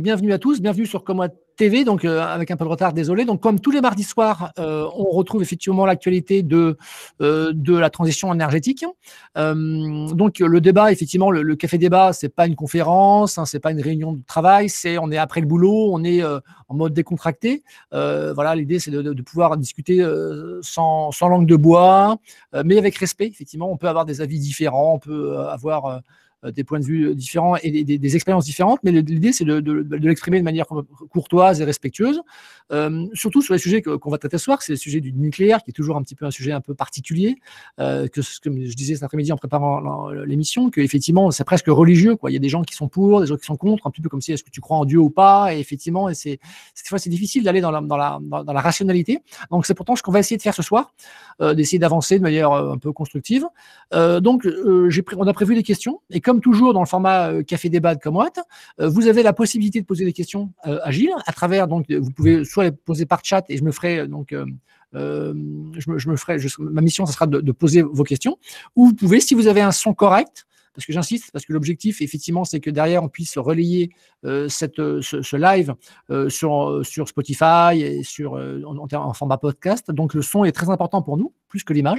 Bienvenue à tous, bienvenue sur Comment TV, donc euh, avec un peu de retard, désolé. Donc comme tous les mardis soirs, euh, on retrouve effectivement l'actualité de, euh, de la transition énergétique. donc le débat, effectivement, le, café débat, c'est pas une conférence, hein, c'est pas une réunion de travail, c'est on est après le boulot, on est en mode décontracté. voilà, l'idée c'est de, pouvoir discuter sans, sans langue de bois, mais avec respect. Effectivement, on peut avoir des avis différents, on peut avoir des points de vue différents et des, expériences différentes, mais l'idée, c'est de, l'exprimer de manière courtoise et respectueuse. Euh, surtout sur les sujets qu'on va traiter ce soir, c'est le sujet du nucléaire, qui est toujours un petit peu un sujet un peu particulier, euh, que, je disais cet après-midi en préparant l'émission, que effectivement, c'est presque religieux. Quoi. Il y a des gens qui sont pour, des gens qui sont contre, un petit peu comme si est-ce que tu crois en Dieu ou pas? Et effectivement, et cette fois, c'est difficile d'aller dans la, rationalité. Donc, c'est pourtant ce qu'on va essayer de faire ce soir, d'essayer d'avancer de manière un peu constructive. donc, on a prévu des questions. Et comme toujours dans le format euh, café débat de Comwatt, euh, vous avez la possibilité de poser des questions euh, à Gilles à travers donc vous pouvez soit les poser par chat et je me ferai donc je, me, ferai ma mission ce sera de, poser vos questions. Ou vous pouvez si vous avez un son correct parce que j'insiste, parce que l'objectif, effectivement, c'est que derrière, on puisse relayer euh, euh, ce, live euh, sur, sur Spotify et sur, en, format podcast. Donc, le son est très important pour nous, plus que l'image.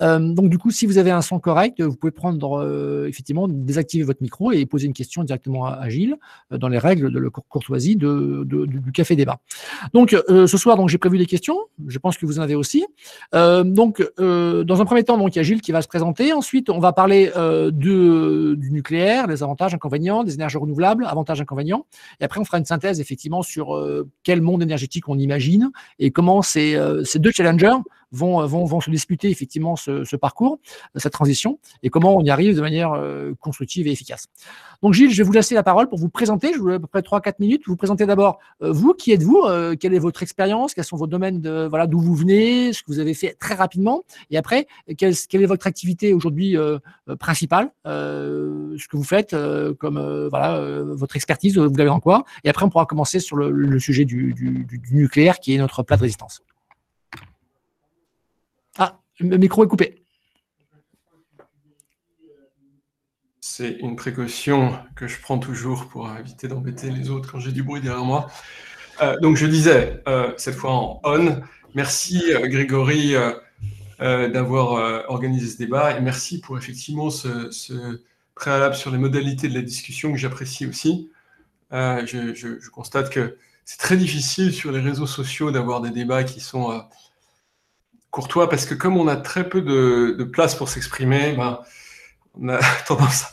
donc, du coup, si vous avez un son correct, vous pouvez prendre, effectivement, désactiver votre micro et poser une question directement à, Gilles dans les règles de la courtoisie de, du café débat. Donc, ce soir, donc j'ai prévu des questions. Je pense que vous en avez aussi. donc, dans un premier temps, donc il y a Gilles qui va se présenter. Ensuite, on va parler du nucléaire, les avantages, inconvénients, des énergies renouvelables, avantages, inconvénients. Et après, on fera une synthèse effectivement sur euh, quel monde énergétique on imagine et comment ces, euh, ces deux challengers vont, vont, vont se disputer effectivement ce, parcours, cette transition, et comment on y arrive de manière euh, constructive et efficace. Donc Gilles, je vais vous laisser la parole pour vous présenter. Je vous à peu près 3-4 minutes. Vous présentez d'abord euh, vous, qui êtes-vous, euh, quelle est votre expérience, quels sont vos domaines, voilà, d'où vous venez, ce que vous avez fait très rapidement, et après, quelle, est votre activité aujourd'hui principale, ce que vous faites comme voilà, votre expertise, vous l'avez en quoi, et après on pourra commencer sur le, sujet du nucléaire qui est notre plat de résistance. Le micro est coupé. C'est une précaution que je prends toujours pour éviter d'embêter les autres quand j'ai du bruit derrière moi. Euh, donc je disais, euh, cette fois en on, merci euh, Grégory d'avoir organisé ce débat et merci pour effectivement ce, préalable sur les modalités de la discussion que j'apprécie aussi. je, constate que c'est très difficile sur les réseaux sociaux d'avoir des débats qui sont courtois parce que comme on a très peu de, place pour s'exprimer, ben, on a tendance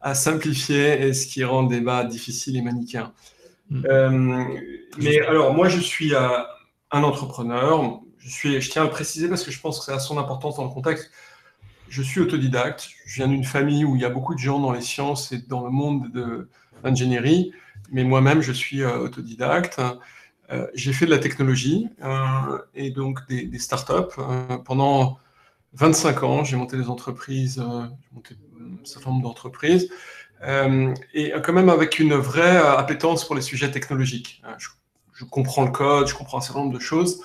à simplifier et ce qui rend le débat difficile et manichéen. Mm. Euh, mais alors, moi, je suis euh, un entrepreneur. Je, suis, je tiens à le préciser parce que je pense que ça a son importance dans le contexte. Je suis autodidacte. Je viens d'une famille où il y a beaucoup de gens dans les sciences et dans le monde de l'ingénierie. Mais moi-même, je suis euh, autodidacte. Euh, j'ai fait de la technologie euh, et donc des, startups. Euh, pendant 25 ans, j'ai monté des entreprises, j'ai monté un certain nombre d'entreprises, et quand même avec une vraie appétence pour les sujets technologiques. Je, comprends le code, je comprends un certain nombre de choses.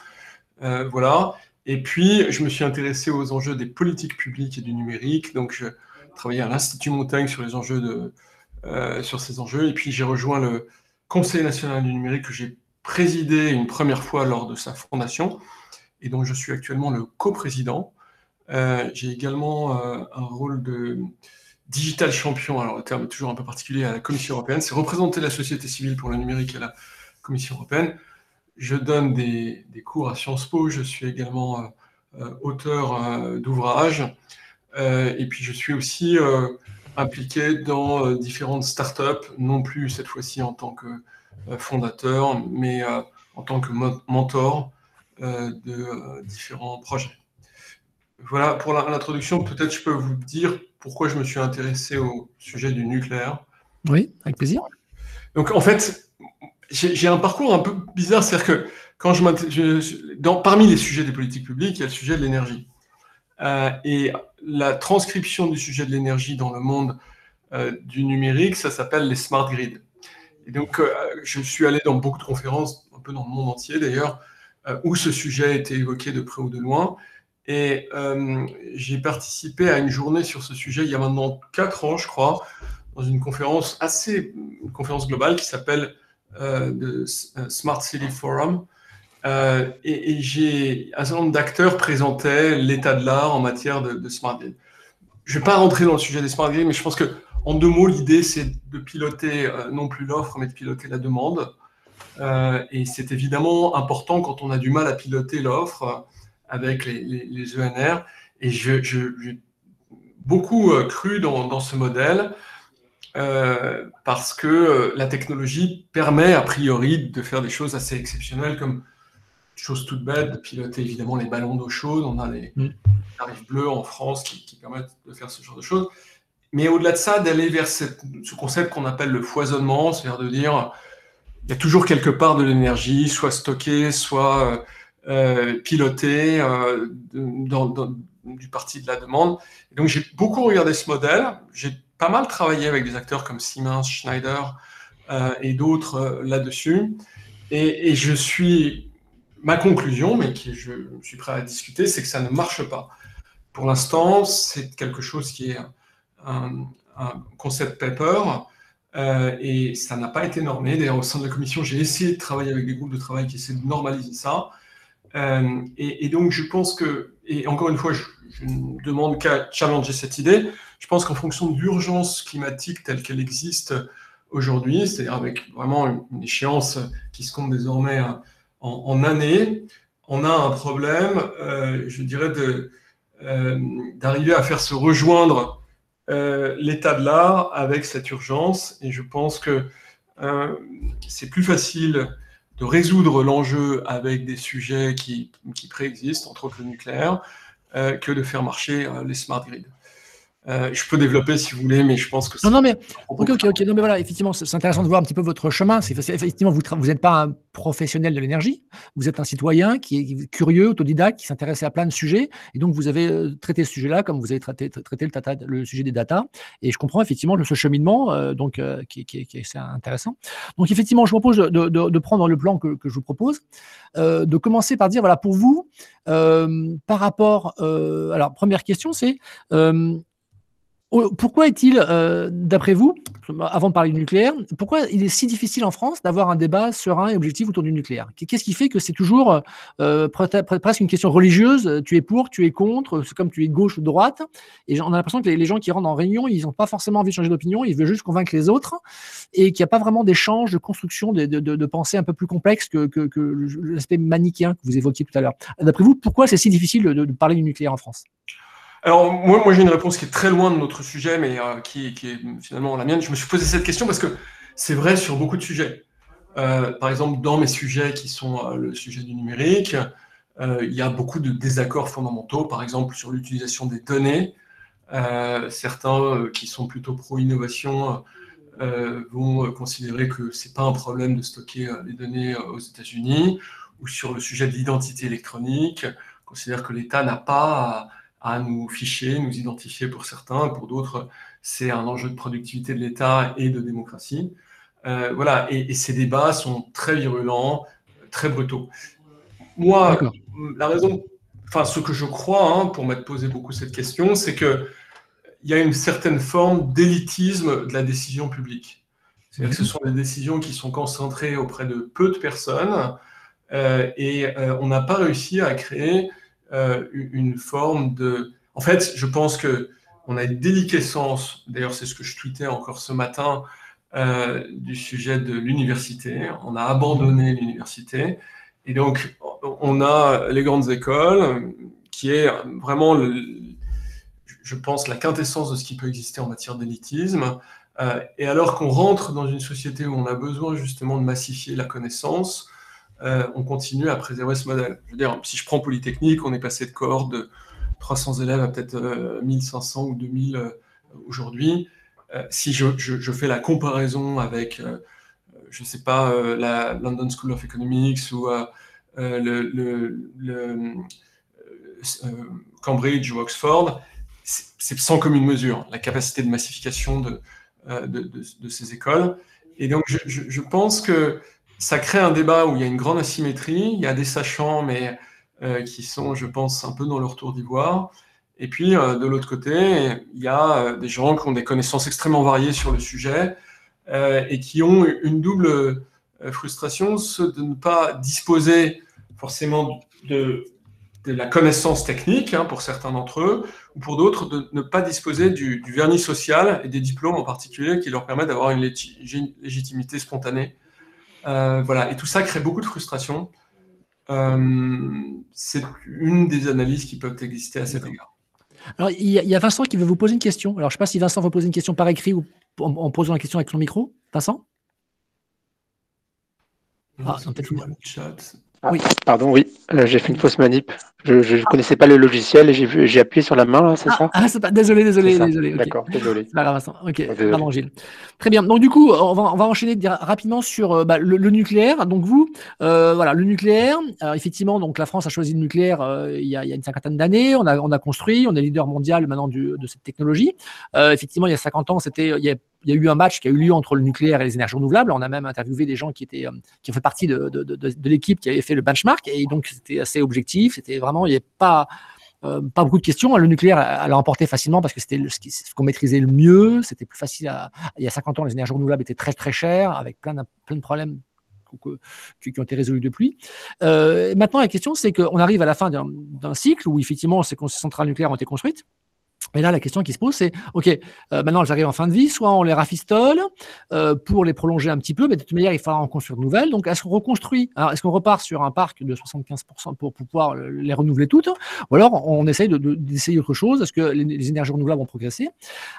voilà. Et puis, je me suis intéressé aux enjeux des politiques publiques et du numérique. Donc, je travaillais à l'Institut Montaigne sur les enjeux de, sur ces enjeux. Et puis, j'ai rejoint le Conseil national du numérique que j'ai présidé une première fois lors de sa fondation, et donc je suis actuellement le coprésident. Euh, J'ai également euh, un rôle de digital champion, alors le terme est toujours un peu particulier à la Commission européenne, c'est représenter la société civile pour le numérique à la Commission européenne. Je donne des, des cours à Sciences Po, je suis également euh, euh auteur d'ouvrages, et puis je suis aussi impliqué dans différentes startups, non plus cette fois-ci en tant que fondateur, mais euh, en tant que mentor euh, de différents projets. Voilà pour l'introduction. Peut-être je peux vous dire pourquoi je me suis intéressé au sujet du nucléaire. Oui, avec plaisir. Donc en fait, j'ai un parcours un peu bizarre, c'est-à-dire que quand je, dans, parmi les sujets des politiques publiques, il y a le sujet de l'énergie. et la transcription du sujet de l'énergie dans le monde du numérique, ça s'appelle les smart grids. Et donc, euh, je suis allé dans beaucoup de conférences, un peu dans le monde entier d'ailleurs, euh, où ce sujet a été évoqué de près ou de loin. Et euh, j'ai participé à une journée sur ce sujet il y a maintenant 4 ans, je crois, dans une conférence assez, une conférence globale qui s'appelle le Smart City Forum. et, j'ai un certain nombre d'acteurs présentaient l'état de l'art en matière de, smart grid. Je ne vais pas rentrer dans le sujet des smart grid, mais je pense que en deux mots, l'idée c'est de piloter non plus l'offre, mais de piloter la demande. et c'est évidemment important quand on a du mal à piloter l'offre avec les, ENR. E et j'ai beaucoup euh, cru dans, ce modèle euh, parce que euh, la technologie permet a priori de faire des choses assez exceptionnelles comme chose toute bête, de piloter évidemment les ballons d'eau chaude. On a les mm. tarifs bleus en France qui, permettent de faire ce genre de choses. Mais au-delà de ça, d'aller vers ce concept qu'on appelle le foisonnement, c'est-à-dire de dire il y a toujours quelque part de l'énergie, soit stockée, soit euh, piloté euh, dans, du parti de la demande. Et donc j'ai beaucoup regardé ce modèle. J'ai pas mal travaillé avec des acteurs comme Siemens, Schneider euh, et d'autres là-dessus. Et, je suis ma conclusion, mais qui je suis prêt à discuter, c'est que ça ne marche pas. Pour l'instant, c'est quelque chose qui est un, concept paper. et ça n'a pas été normé. D'ailleurs, au sein de la commission, j'ai essayé de travailler avec des groupes de travail qui essaient de normaliser ça. Euh, et, donc, je pense que, et encore une fois, je, ne demande qu'à challenger cette idée, je pense qu'en fonction de l'urgence climatique telle qu'elle existe aujourd'hui, c'est-à-dire avec vraiment une, échéance qui se compte désormais en, années, on a un problème, euh, je dirais, euh, d'arriver à faire se rejoindre l'état de l'art avec cette urgence. Et je pense que c'est plus facile de résoudre l'enjeu avec des sujets qui, qui préexistent, entre autres le nucléaire, euh, que de faire marcher euh, les smart grids. Euh, je peux développer si vous voulez, mais je pense que non, non, mais ok, ok, ok. Non, mais voilà, effectivement, c'est intéressant de voir un petit peu votre chemin. C'est effectivement, vous vous n'êtes pas un professionnel de l'énergie, vous êtes un citoyen qui est curieux, autodidacte, qui s'intéresse à plein de sujets, et donc vous avez euh, traité ce sujet-là comme vous avez traité, traité le, tata, le sujet des data. Et je comprends effectivement ce cheminement, euh, donc qui, qui, qui, est intéressant. Donc effectivement, je vous propose de, de, de prendre le plan que, que je vous propose, de commencer par dire voilà pour vous par rapport. alors première question, c'est pourquoi est-il, euh, d'après vous, avant de parler du nucléaire, pourquoi il est si difficile en France d'avoir un débat serein et objectif autour du nucléaire? Qu'est-ce qui fait que c'est toujours euh, presque une question religieuse Tu es pour, tu es contre, c'est comme tu es gauche ou droite. Et on a l'impression que les, gens qui rentrent en réunion, ils n'ont pas forcément envie de changer d'opinion, ils veulent juste convaincre les autres et qu'il n'y a pas vraiment d'échange, de construction, de, de, pensée un peu plus complexe que, l'aspect manichéen que vous évoquiez tout à l'heure. D'après vous, pourquoi c'est si difficile de parler du nucléaire en France? Alors, moi, moi j'ai une réponse qui est très loin de notre sujet, mais euh, qui, est finalement la mienne. Je me suis posé cette question parce que c'est vrai sur beaucoup de sujets. Euh, par exemple, dans mes sujets qui sont euh, le sujet du numérique, il y a beaucoup de désaccords fondamentaux, par exemple sur l'utilisation des données. certains qui sont plutôt pro-innovation vont considérer que ce n'est pas un problème de stocker les données aux États-Unis, ou sur le sujet de l'identité électronique, considèrent que l'État n'a pas nous ficher, nous identifier pour certains, pour d'autres, c'est un enjeu de productivité de l'État et de démocratie. Euh, voilà, et, ces débats sont très virulents, très brutaux. Moi, la raison, enfin, ce que je crois, hein, pour m'être posé beaucoup cette question, c'est que il y a une certaine forme d'élitisme de la décision publique. C'est-à-dire que ce sont des décisions qui sont concentrées auprès de peu de personnes euh, et euh, on n'a pas réussi à créer euh, une forme de... En fait, je pense que on a une déliquescence, d'ailleurs c'est ce que je tweetais encore ce matin, euh, du sujet de l'université. On a abandonné l'université. Et donc, on a les grandes écoles, qui est vraiment, je pense, la quintessence de ce qui peut exister en matière d'élitisme. Euh, et alors qu'on rentre dans une société où on a besoin justement de massifier la connaissance, euh, on continue à préserver ce modèle. Je veux dire, si je prends Polytechnique, on est passé de cohorte de 300 élèves à peut-être 1500 euh, ou 2000 euh, aujourd'hui. si je, fais la comparaison avec, je ne sais pas, la London School of Economics ou le, Cambridge ou Oxford, c'est sans commune mesure la capacité de massification de, de, ces écoles. Et donc, je pense que ça crée un débat où il y a une grande asymétrie. Il y a des sachants, mais euh, qui sont, je pense, un peu dans leur tour d'ivoire. Et puis, de l'autre côté, il y a des gens qui ont des connaissances extrêmement variées sur le sujet et qui ont une double frustration, ceux de ne pas disposer forcément de, la connaissance technique hein, pour certains d'entre eux, ou pour d'autres de ne pas disposer du, vernis social et des diplômes en particulier qui leur permettent d'avoir une légitimité spontanée. Euh, voilà, et tout ça crée beaucoup de frustration. Euh, c'est une des analyses qui peuvent exister à cet égard. Alors, il y, a Vincent qui veut vous poser une question. Alors, je ne sais pas si Vincent veut poser une question par écrit ou en, en posant la question avec son micro. Vincent? Ah, peut-être le chat. Ah, oui. Pardon, oui, euh, j'ai fait une fausse manip. Je ne connaissais pas le logiciel et j'ai appuyé sur la main, c'est ça Ah, c'est pas... désolé, désolé, désolé. D'accord, désolé. C'est pas grave, Ok, pardon, Gilles. Très bien. Donc, du coup, on va, on va enchaîner rapidement sur euh, bah, le, nucléaire. Donc, vous, euh, voilà, le nucléaire. Alors, effectivement, donc, la France a choisi le nucléaire il, y a, il, y a, une cinquantaine d'années. On a, on a construit, on est leader mondial maintenant du, de cette technologie. effectivement, il y a 50 ans, c'était, il y a il y a eu un match qui a eu lieu entre le nucléaire et les énergies renouvelables. On a même interviewé des gens qui euh, ont fait partie de, l'équipe qui avait fait le benchmark. Et donc, c'était assez objectif. C'était vraiment, il n'y avait pas, euh, pas beaucoup de questions. Le nucléaire, elle a emporté facilement parce que c'était ce qu'on maîtrisait le mieux. C'était plus facile. Il y a 50 ans, les énergies renouvelables étaient très, très chères avec plein de, plein de problèmes qui, ont été résolus depuis. Euh, maintenant, la question, c'est qu'on arrive à la fin d'un cycle où effectivement ces centrales nucléaires ont été construites. Et là, la question qui se pose, c'est, OK, euh, maintenant, elles arrivent en fin de vie, soit on les rafistole euh, pour les prolonger un petit peu, mais de toute manière, il faudra en construire de nouvelles. Donc, est-ce qu'on reconstruit est-ce qu'on repart sur un parc de 75% pour, pouvoir les renouveler toutes Ou alors, on essaye d'essayer de, autre chose? Est-ce que les, énergies renouvelables vont progresser?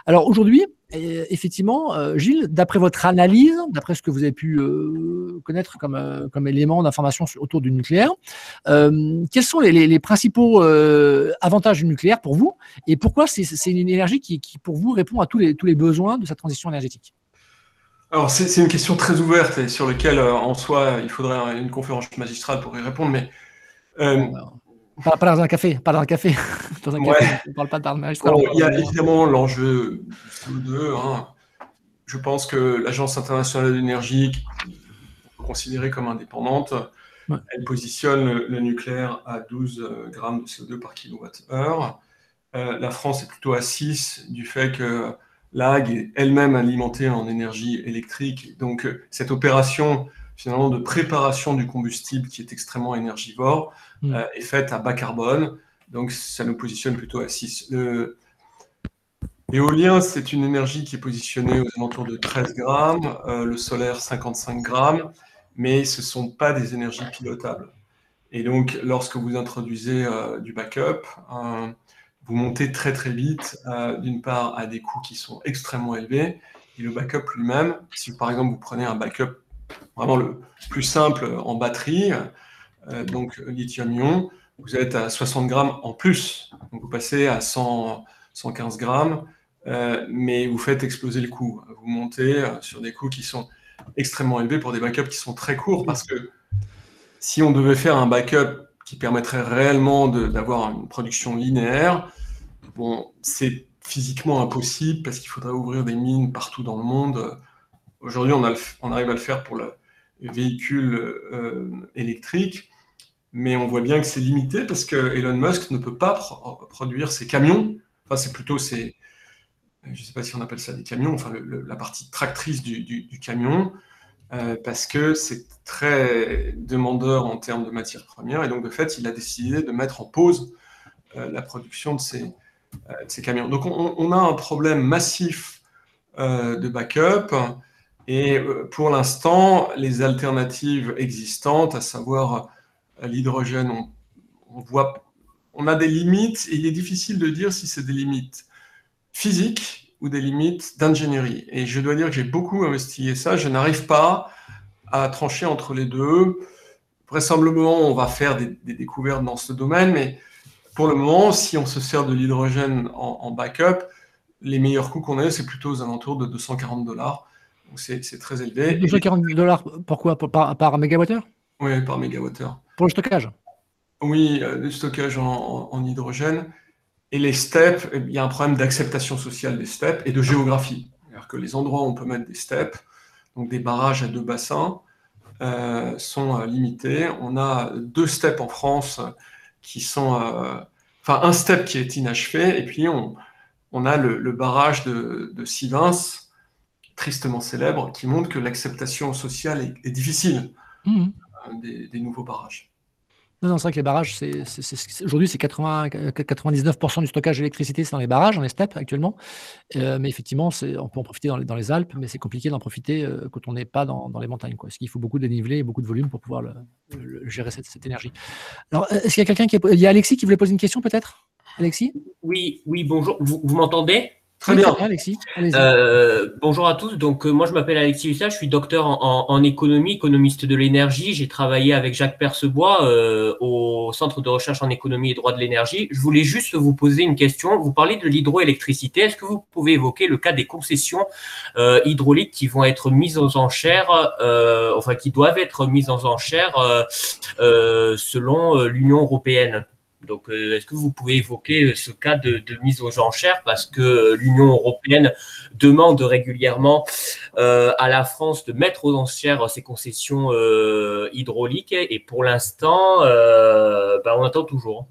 Alors, aujourd'hui, effectivement, euh, Gilles, d'après votre analyse, d'après ce que vous avez pu euh, connaître comme, euh, comme élément d'information autour du nucléaire, quels sont les, principaux avantages du nucléaire pour vous et pourquoi c'est une énergie qui, pour vous, répond à tous les, tous les besoins de sa transition énergétique? Alors, c'est une question très ouverte et sur laquelle, en soi, il faudrait une conférence magistrale pour y répondre, mais pas, dans un café, pas dans un café. dans un café, on parle pas de Il y a évidemment l'enjeu CO2. Hein. Je pense que l'Agence internationale de l'énergie, considérée comme indépendante, elle positionne le, nucléaire à 12 euh, grammes de CO2 par kilowattheure. Euh, la France est plutôt à 6 du fait que l'AG est elle-même alimentée en énergie électrique. Donc, euh, cette opération finalement de préparation du combustible qui est extrêmement énergivore mm. euh, est faite à bas carbone. Donc ça nous positionne plutôt à 6. L'éolien, c'est une énergie qui est positionnée aux alentours de 13 grammes, euh, le solaire 55 grammes, mais ce ne sont pas des énergies pilotables. Et donc, lorsque vous introduisez euh, du backup, vous montez très très vite, d'une part, à des coûts qui sont extrêmement élevés, et le backup lui-même, si par exemple vous prenez un backup vraiment le plus simple en batterie, euh, donc lithium-ion, vous êtes à 60 grammes en plus. Donc vous passez à 100, 115 grammes, euh, mais vous faites exploser le coût. Vous montez euh, sur des coûts qui sont extrêmement élevés pour des backups qui sont très courts, parce que si on devait faire un backup qui permettrait réellement d'avoir une production linéaire, bon, c'est physiquement impossible parce qu'il faudrait ouvrir des mines partout dans le monde. Aujourd'hui, on, arrive à le faire pour le véhicule euh, électrique, mais on voit bien que c'est limité parce que Elon Musk ne peut pas produire ses camions. Enfin, c'est plutôt ses, je ne sais pas si on appelle ça des camions, enfin la partie tractrice du, camion, euh, parce que c'est très demandeur en termes de matières premières, et donc de fait, il a décidé de mettre en pause euh, la production de ces, camions. Donc on, on, a un problème massif de backup. Et euh, pour l'instant, les alternatives existantes, à savoir euh, l'hydrogène, on, voit, on a des limites et il est difficile de dire si c'est des limites physiques ou des limites d'ingénierie. Et je dois dire que j'ai beaucoup investigué ça. Je n'arrive pas à trancher entre les deux. Vraisemblablement, on va faire des, découvertes dans ce domaine, mais pour le moment, si on se sert de l'hydrogène en, en, backup, les meilleurs coûts qu'on a, c'est plutôt aux alentours de 240 dollars c'est très élevé. 240 dollars, pourquoi? Par, par mégawattheure? Oui, par mégawattheure. Pour le stockage? Oui, euh, le stockage en, hydrogène. Et les steps, il y a un problème d'acceptation sociale des steps et de géographie. C'est-à-dire que les endroits où on peut mettre des steps, donc des barrages à deux bassins, euh, sont euh, limités. On a deux steps en France qui sont enfin un step qui est inachevé, et puis on, on a le, barrage de, de Sivins, tristement célèbre, qui montre que l'acceptation sociale est, difficile mmh. euh, des, nouveaux barrages. Non, c'est vrai que les barrages, c'est, aujourd'hui, c'est 99% du stockage d'électricité, c'est dans les barrages, dans les steppes actuellement. Euh, mais effectivement, on peut en profiter dans les, Alpes, mais c'est compliqué d'en profiter euh, quand on n'est pas dans, les montagnes. Quoi. Parce qu'il faut beaucoup de dénivelé et beaucoup de volume pour pouvoir gérer cette, cette, énergie. Alors, est-ce qu'il y a quelqu'un qui. Il y a Alexis qui voulait poser une question peut-être? Alexis? Oui, oui, bonjour. Vous, m'entendez? Très bien, Alexis. Euh, bonjour à tous. Donc, euh, moi, je m'appelle Alexis Hussard, je suis docteur en, économie, économiste de l'énergie. J'ai travaillé avec Jacques Percebois euh, au Centre de recherche en économie et droit de l'énergie. Je voulais juste vous poser une question. Vous parlez de l'hydroélectricité. Est-ce que vous pouvez évoquer le cas des concessions hydrauliques qui vont être mises aux enchères, enfin, qui doivent être mises aux enchères selon l'Union européenne? Donc, euh, est-ce que vous pouvez évoquer euh, ce cas de, mise aux enchères? Parce que euh, l'Union européenne demande régulièrement à la France de mettre aux enchères ses concessions hydrauliques et pour l'instant, bah, on attend toujours.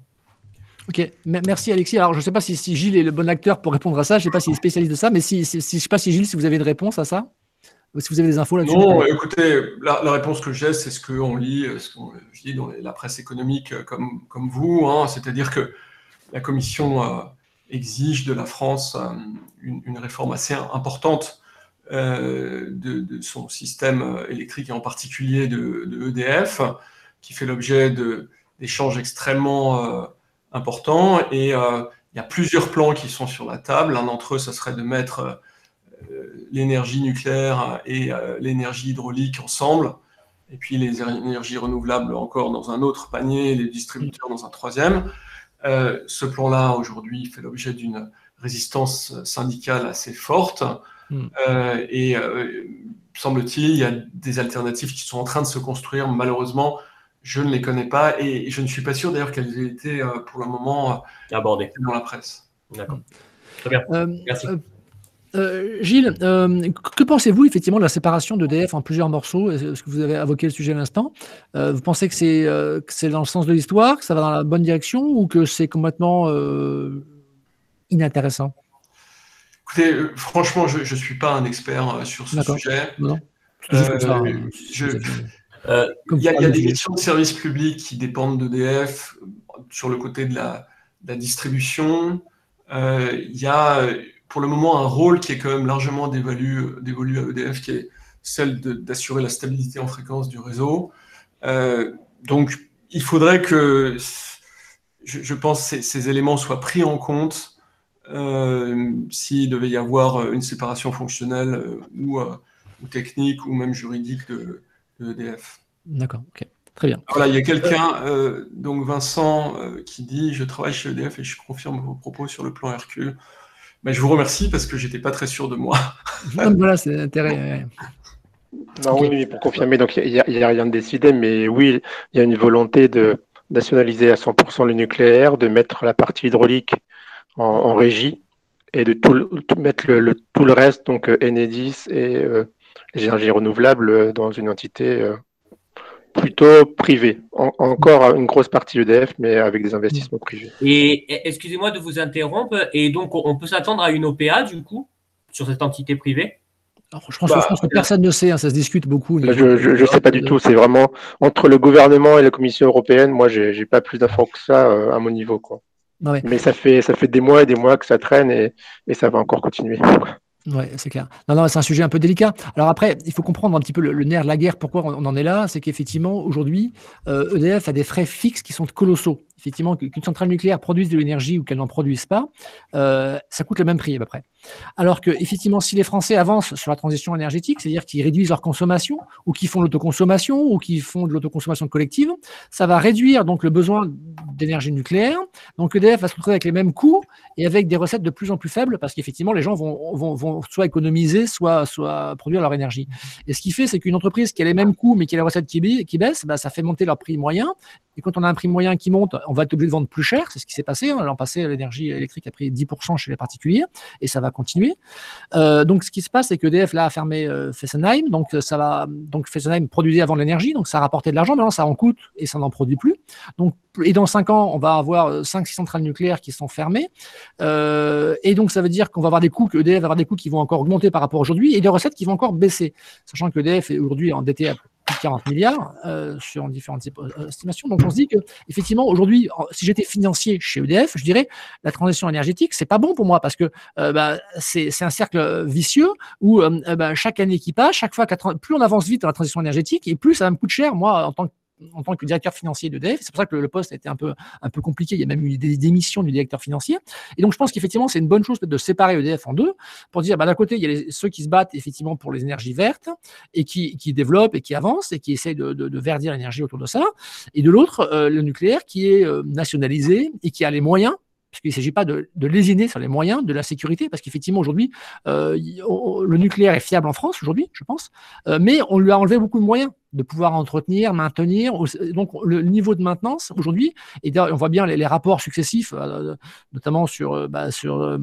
Ok, merci Alexis. Alors, je ne sais pas si, Gilles est le bon acteur pour répondre à ça. Je ne sais pas s'il est spécialiste de ça, mais si, si, je ne sais pas si Gilles, si vous avez une réponse à ça si vous avez des infos là-dessus Non, écoutez, la, réponse que j'ai, c'est ce qu'on lit, ce qu'on lit dans la presse économique euh, comme, comme vous, hein. c'est-à-dire que la Commission euh, exige de la France euh, une, réforme assez importante de, son système électrique et en particulier de, EDF, e qui fait l'objet d'échanges extrêmement importants. Et il y a plusieurs plans qui sont sur la table. L'un d'entre eux, ce serait de mettre euh, l'énergie nucléaire et euh, l'énergie hydraulique ensemble, et puis les énergies renouvelables encore dans un autre panier, les distributeurs dans un troisième. Euh, ce plan-là, aujourd'hui, fait l'objet d'une résistance syndicale assez forte. Hmm. et semble-t-il, il y a des alternatives qui sont en train de se construire. Malheureusement, je ne les connais pas et je ne suis pas sûr d'ailleurs qu'elles aient été pour le moment abordées dans la presse. D'accord. Très bien. Merci. Euh, Gilles, euh, que pensez-vous effectivement de la séparation d'EDF en plusieurs morceaux? Est-ce que vous avez évoqué le sujet à l'instant? Euh, Vous pensez que c'est dans le sens de l'histoire, que ça va dans la bonne direction ou que c'est complètement inintéressant? Écoutez, franchement, je ne suis pas un expert sur ce sujet. il y a, des questions de services publics qui dépendent d'EDF sur le côté de la, de la distribution. Il y a pour le moment un rôle qui est quand même largement dévolu, à EDF, qui est celle d'assurer la stabilité en fréquence du réseau. Euh, donc, il faudrait que, je, pense, ces, ces, éléments soient pris en compte euh, s'il devait y avoir une séparation fonctionnelle euh, ou, technique ou même juridique de, EDF. D'accord, ok. Très bien. Voilà, il y a quelqu'un, donc Vincent, qui dit Je travaille chez EDF et je confirme vos propos sur le plan Hercule je vous remercie parce que j'étais pas très sûr de moi. voilà, c'est intérêt. Non, oui, pour confirmer, donc il n'y a, rien de décidé, mais oui, il y a une volonté de nationaliser à 100% le nucléaire, de mettre la partie hydraulique en, régie et de tout, mettre le, tout le reste, donc Enedis et euh, les énergies renouvelables, dans une entité euh, plutôt privé. encore une grosse partie EDF, mais avec des investissements privés. Et excusez-moi de vous interrompre, et donc on peut s'attendre à une OPA du coup sur cette entité privée? Je, pense, bah, que personne ne sait, hein, ça se discute beaucoup. Je ne sais pas du tout, c'est vraiment entre le gouvernement et la Commission européenne, moi j'ai pas plus d'infos que ça euh, à mon niveau. Quoi. Mais ça fait, ça fait des mois et des mois que ça traîne et, et ça va encore continuer. Oui, c'est clair. Non, non, c'est un sujet un peu délicat. Alors après, il faut comprendre un petit peu le, nerf de la guerre, pourquoi on en est là. C'est qu'effectivement, aujourd'hui, EDF euh, e a des frais fixes qui sont colossaux effectivement, qu'une centrale nucléaire produise de l'énergie ou qu'elle n'en produise pas, euh, ça coûte le même prix à peu près. Alors que, effectivement, si les Français avancent sur la transition énergétique, c'est-à-dire qu'ils réduisent leur consommation, ou qu'ils font l'autoconsommation, ou qu'ils font de l'autoconsommation collective, ça va réduire donc le besoin d'énergie nucléaire. Donc EDF va se retrouver avec les mêmes coûts et avec des recettes de plus en plus faibles, parce qu'effectivement, les gens vont, soit économiser, soit, soit produire leur énergie. Et ce qui fait, c'est qu'une entreprise qui a les mêmes coûts, mais qui a les recettes qui, baissent, bah, ça fait monter leur prix moyen, Et quand on a un prix moyen qui monte, on va être obligé de vendre plus cher. C'est ce qui s'est passé. L'an passé, l'énergie électrique a pris 10% chez les particuliers et ça va continuer. Euh, donc, ce qui se passe, c'est que EDF là a fermé euh, Fessenheim. Donc, ça va. Donc, Fessenheim produisait avant de l'énergie, donc ça rapportait de l'argent. Maintenant, ça en coûte et ça n'en produit plus. Donc, et dans 5 ans, on va avoir 5-6 centrales nucléaires qui sont fermées. Euh, et donc, ça veut dire qu'on va avoir des coûts, que EDF va avoir des coûts qui vont encore augmenter par rapport à aujourd'hui et des recettes qui vont encore baisser. Sachant que EDF est aujourd'hui endetté à plus de 40 milliards euh, sur différentes euh, estimations. Donc, on se dit que, effectivement, aujourd'hui, si j'étais financier chez EDF, je dirais la transition énergétique, c'est pas bon pour moi parce que euh, bah, c'est un cercle vicieux où bah, chaque année qui passe, chaque fois, plus on avance vite dans la transition énergétique et plus ça me coûte cher, moi, en tant que en tant que directeur financier d'EDF. C'est pour ça que le, poste a été un peu, un peu compliqué. Il y a même eu des démissions du directeur financier. Et donc, je pense qu'effectivement, c'est une bonne chose de séparer EDF en deux pour dire, bah, d'un côté, il y a ceux qui se battent effectivement pour les énergies vertes et qui, qui développent et qui avancent et qui essayent de, de, verdir l'énergie autour de ça. Et de l'autre, euh, le nucléaire qui est euh, nationalisé et qui a les moyens puisqu'il ne s'agit pas de, lésiner sur les moyens de la sécurité, parce qu'effectivement, aujourd'hui, euh, le nucléaire est fiable en France, aujourd'hui, je pense, euh, mais on lui a enlevé beaucoup de moyens de pouvoir entretenir, maintenir. Donc, le niveau de maintenance, aujourd'hui, et on voit bien les, rapports successifs, euh, notamment sur, bah, sur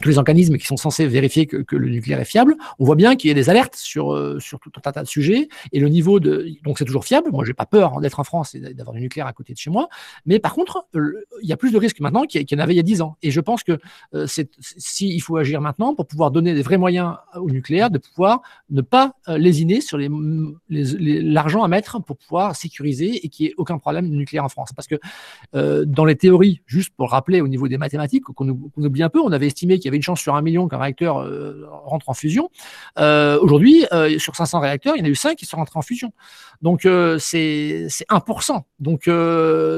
tous les organismes qui sont censés vérifier que, le nucléaire est fiable, on voit bien qu'il y a des alertes sur, euh, sur tout un tas de sujets et le niveau de. Donc c'est toujours fiable. Moi, j'ai pas peur d'être en France et d'avoir du nucléaire à côté de chez moi. Mais par contre, il y a plus de risques maintenant qu'il y en avait il y a 10 ans. Et je pense que euh, c'est si il faut agir maintenant pour pouvoir donner des vrais moyens au nucléaire, de pouvoir ne pas euh, lésiner sur l'argent à mettre pour pouvoir sécuriser et qu'il n'y ait aucun problème nucléaire en France. Parce que dans les théories, juste pour rappeler au niveau des mathématiques, qu'on oublie un peu, on avait estimé qu'il y avait une chance sur un million qu'un réacteur euh, rentre en fusion. Euh, aujourd'hui, euh, sur 500 réacteurs, il y en a eu 5 qui sont rentrés en fusion. Donc, c'est 1%. Donc,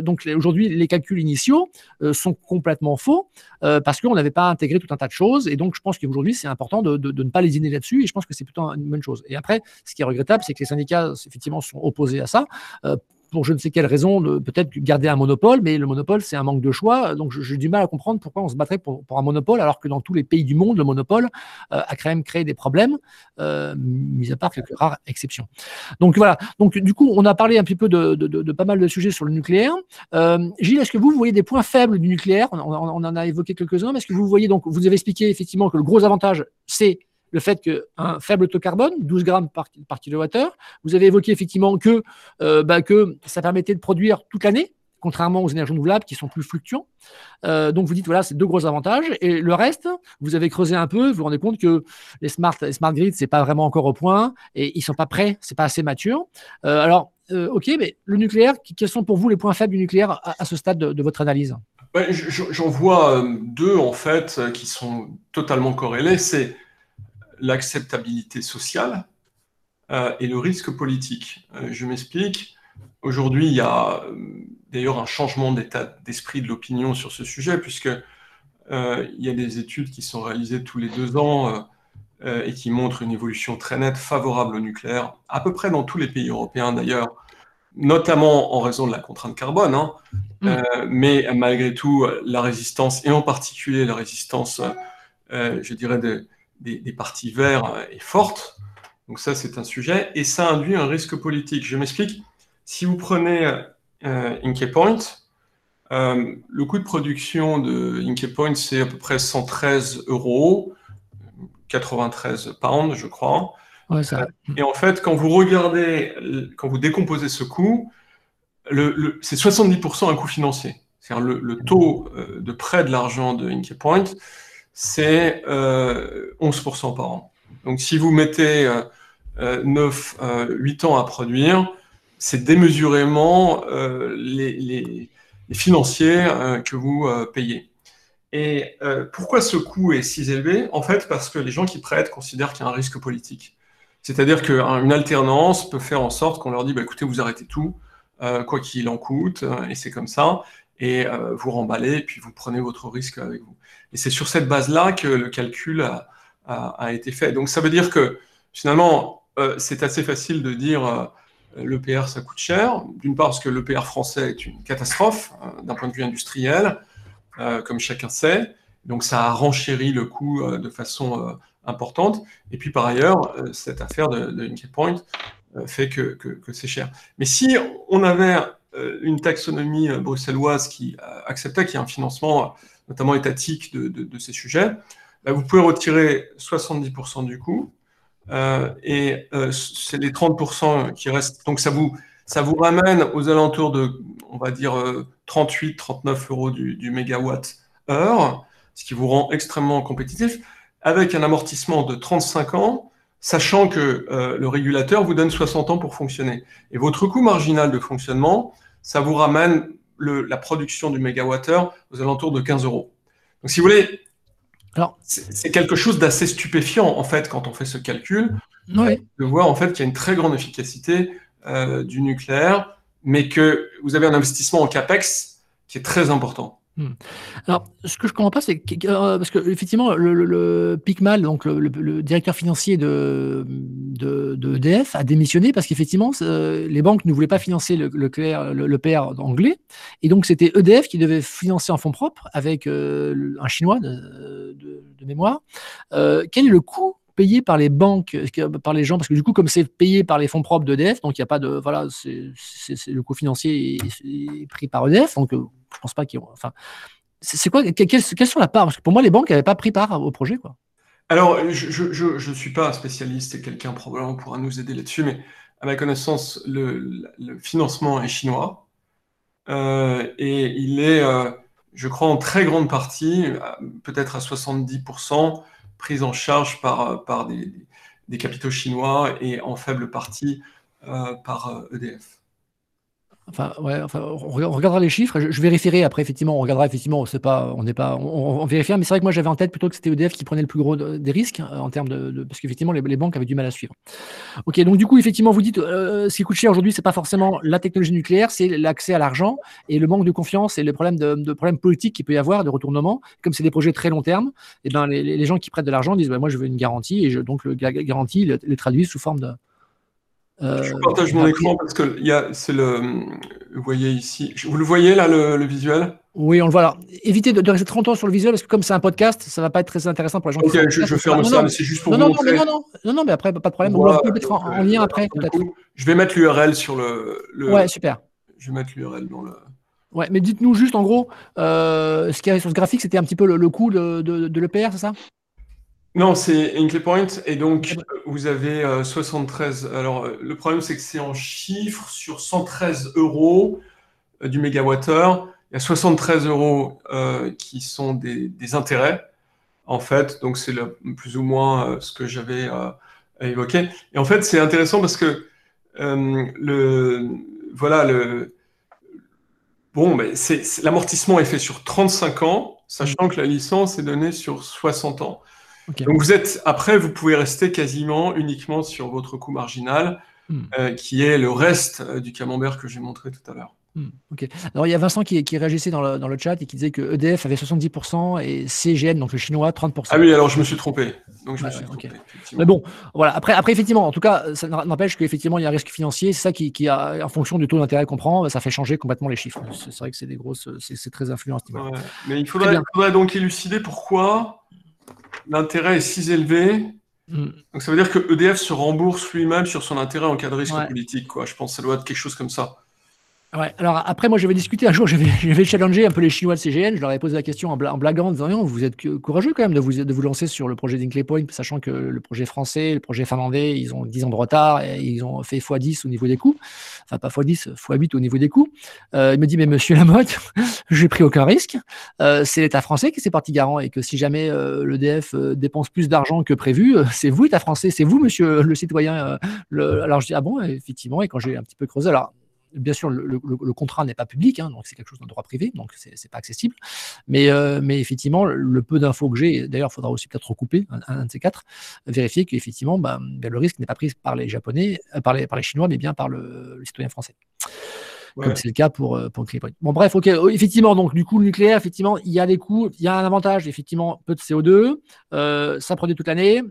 donc aujourd'hui, les calculs initiaux sont complètement faux parce qu'on n'avait pas intégré tout un tas de choses. Et donc, je pense qu'aujourd'hui, c'est important de, de, ne pas lésiner là-dessus. Et je pense que c'est plutôt une bonne chose. Et après, ce qui est regrettable, c'est que les syndicats, effectivement, sont opposés à ça pour je ne sais quelle raison, peut-être garder un monopole, mais le monopole, c'est un manque de choix. Donc, j'ai du mal à comprendre pourquoi on se battrait pour, un monopole, alors que dans tous les pays du monde, le monopole euh, a quand même créé des problèmes, euh, mis à part quelques rares exceptions. Donc, voilà. Donc, du coup, on a parlé un petit peu de, pas mal de sujets sur le nucléaire. Euh, Gilles, est-ce que vous, voyez des points faibles du nucléaire? On, on, en a évoqué quelques-uns, mais est-ce que vous voyez, donc, vous avez expliqué effectivement que le gros avantage, c'est le fait qu'un faible taux carbone, 12 grammes par, par kilowattheure, vous avez évoqué effectivement que, euh, bah, que ça permettait de produire toute l'année, contrairement aux énergies renouvelables qui sont plus fluctuants. Euh, donc vous dites, voilà, c'est deux gros avantages. Et le reste, vous avez creusé un peu, vous vous rendez compte que les smart, les smart grids, c'est pas vraiment encore au point et ils sont pas prêts, c'est pas assez mature. Euh, alors, ok, mais le nucléaire, quels sont pour vous les points faibles du nucléaire à, ce stade de, votre analyse? J'en vois deux, en fait, qui sont totalement corrélés. C'est l'acceptabilité sociale euh, et le risque politique. Euh, je m'explique. Aujourd'hui, il y a euh, d'ailleurs un changement d'état d'esprit de l'opinion sur ce sujet, puisque il y a des études qui sont réalisées tous les deux ans et qui montrent une évolution très nette favorable au nucléaire, à peu près dans tous les pays européens d'ailleurs, notamment en raison de la contrainte carbone, hein. mm. mais malgré tout, la résistance, et en particulier la résistance, je dirais, des, des, partis verts est forte. Donc ça, c'est un sujet. Et ça induit un risque politique. Je m'explique. Si vous prenez euh, Point, euh, le coût de production de Inkey Point, c'est à peu près 113 euros, 93 pounds, je crois. Euh, et en fait, quand vous regardez, quand vous décomposez ce coût, le, c'est 70% un coût financier. C'est-à-dire le, le, taux euh, de prêt de l'argent de Inkey Point, c'est 11% euh, par an. Donc si vous mettez 9, euh, 8 euh, ans à produire, c'est démesurément les, financiers que vous payez. Et pourquoi ce coût est si élevé? En fait, parce que les gens qui prêtent considèrent qu'il y a un risque politique. C'est-à-dire qu'une alternance peut faire en sorte qu'on leur dit, bah, écoutez, vous arrêtez tout, quoi qu'il en coûte, et c'est comme ça, et vous remballez, puis vous prenez votre risque avec vous. Et c'est sur cette base-là que le calcul a, été fait. Donc ça veut dire que finalement, euh, c'est assez facile de dire euh, l'EPR, ça coûte cher. D'une part parce que l'EPR français est une catastrophe euh, d'un point de vue industriel, comme chacun sait. Donc ça a renchéri le coût de façon importante. Et puis par ailleurs, cette affaire de, de Point fait que c'est cher. Mais si on avait une taxonomie bruxelloise qui acceptait qu'il y ait un financement, notamment étatique, de, ces sujets, vous pouvez retirer 70% du coût et c'est les 30% qui restent. Donc ça vous, ça vous ramène aux alentours de, on va dire, 38, 39 euros du, du mégawatt heure, ce qui vous rend extrêmement compétitif, avec un amortissement de 35 ans, sachant que euh, le régulateur vous donne 60 ans pour fonctionner. Et votre coût marginal de fonctionnement, ça vous ramène la production du mégawattheure aux alentours de 15 euros. Donc si vous voulez, c'est quelque chose d'assez stupéfiant en fait quand on fait ce calcul, de voir en fait qu'il y a une très grande efficacité euh, du nucléaire, mais que vous avez un investissement en capex qui est très important. Hmm. Alors, ce que je comprends pas, c'est euh, parce que effectivement, le, Picmal, donc le, directeur financier de, de, EDF, a démissionné parce qu'effectivement, les banques ne voulaient pas financer le, le, PR anglais, et donc c'était EDF qui devait financer en fonds propres avec euh, un chinois de, mémoire. Euh, quel est le coût payé par les banques, par les gens, parce que du coup, comme c'est payé par les fonds propres d'EDF, donc il n'y a pas de, voilà, c'est le coût financier est, pris par EDF, donc je pense pas qu'ils Enfin, c'est quoi quelles, sont la part? Parce que pour moi, les banques n'avaient pas pris part au projet, quoi. Alors, je ne suis pas spécialiste et quelqu'un probablement pourra nous aider là-dessus, mais à ma connaissance, le, financement est chinois euh, et il est, euh, je crois, en très grande partie, peut-être à 70%, pris en charge par, par des, des, capitaux chinois et en faible partie euh, par EDF. Enfin, ouais, enfin, on regardera les chiffres. Je, vérifierai après, effectivement, on regardera, effectivement, on sait pas, on n'est pas, on, vérifiera, mais c'est vrai que moi j'avais en tête plutôt que c'était EDF qui prenait le plus gros des risques euh, en termes de, parce qu'effectivement les, banques avaient du mal à suivre. Ok, donc du coup, effectivement, vous dites, euh, ce qui coûte cher aujourd'hui, c'est pas forcément la technologie nucléaire, c'est l'accès à l'argent et le manque de confiance et le problème de, problèmes politiques qu'il peut y avoir, de retournement. Comme c'est des projets très long terme, et eh ben les, gens qui prêtent de l'argent disent, bah, moi je veux une garantie et je, donc le, la garantie les traduit sous forme de euh, je partage mon écran parce que c'est le, vous voyez ici, vous le voyez là le, visuel? Oui, on le voit là. Évitez de, rester 30 ans sur le visuel parce que comme c'est un podcast, ça va pas être très intéressant pour les gens. Ok, je, je ferme ça, mais c'est juste pour non, vous non, Non, non, non, non, mais après pas de problème. on va mettre en, lien après. Je vais mettre l'URL sur le, le, Ouais, super. Je vais mettre l'URL dans le. Ouais, mais dites-nous juste en gros, euh, ce qu'il y avait sur ce graphique, c'était un petit peu le, coût de, de, de l'EPR, c'est ça? Non, c'est Inclay Point. Et donc, vous avez 73. Euh, Alors, euh, le problème, c'est que c'est en chiffres sur 113 euros euh, du mégawattheure. Il y a 73 euros qui sont des, intérêts, en fait. Donc, c'est plus ou moins ce que j'avais évoqué. Et en fait, c'est intéressant parce que le, voilà, le, bon, mais l'amortissement est fait sur 35 ans, sachant que la licence est donnée sur 60 ans. Donc vous êtes après, vous pouvez rester quasiment uniquement sur votre coût marginal, hmm. euh, qui est le reste euh, du camembert que j'ai montré tout à l'heure. Hmm, ok. Alors il y a Vincent qui, réagissait dans le, dans le, chat et qui disait que EDF avait 70% et CGN, donc le chinois, 30%. Ah oui, alors je me suis trompé. Donc je me suis trompé Mais bon, voilà. Après, après, effectivement, en tout cas, ça n'empêche qu'effectivement, il y a un risque financier. C'est ça qui, qui a, en fonction du taux d'intérêt qu'on prend, ça fait changer complètement les chiffres. C'est vrai que c'est des grosses, c'est très influent Mais il faudrait, faudrait donc élucider pourquoi l'intérêt est si élevé. Hmm. Donc ça veut dire que EDF se rembourse lui-même sur son intérêt en cas de risque politique. Quoi. Je pense que ça doit être quelque chose comme ça. Ouais, alors après, moi, j'avais discuté un jour, j'avais challengé un peu les Chinois de CGN. Je leur avais posé la question en, blaguant, en disant Vous êtes courageux quand même de vous, de vous lancer sur le projet d'Inkley Point, sachant que le projet français, le projet finlandais, ils ont 10 ans de retard et ils ont fait x10 au niveau des coûts. Enfin, pas x10, x8 au niveau des coûts. Euh, il me dit Mais monsieur Lamotte, j'ai pris aucun risque. Euh, c'est l'État français qui s'est parti garant et que si jamais euh, l'EDF dépense plus d'argent que prévu, c'est vous, État français, c'est vous, monsieur le citoyen. Le... Alors je dis Ah bon, effectivement, et quand j'ai un petit peu creusé, alors Bien sûr, le, contrat n'est pas public, hein, donc c'est quelque chose d'un droit privé, donc c'est pas accessible. Mais, euh, mais effectivement, le peu d'infos que j'ai, d'ailleurs, il faudra aussi peut-être recouper un, de ces quatre, vérifier qu'effectivement, bah, ben, le risque n'est pas pris par les Japonais, euh, par, les, par les Chinois, mais bien par le, citoyen français. Comme c'est le cas pour, euh, pour Bon, bref, ok, oh, effectivement, donc du coup, le nucléaire, effectivement, il y a des coûts, il y a un avantage, effectivement, peu de CO2, ça produit toute l'année,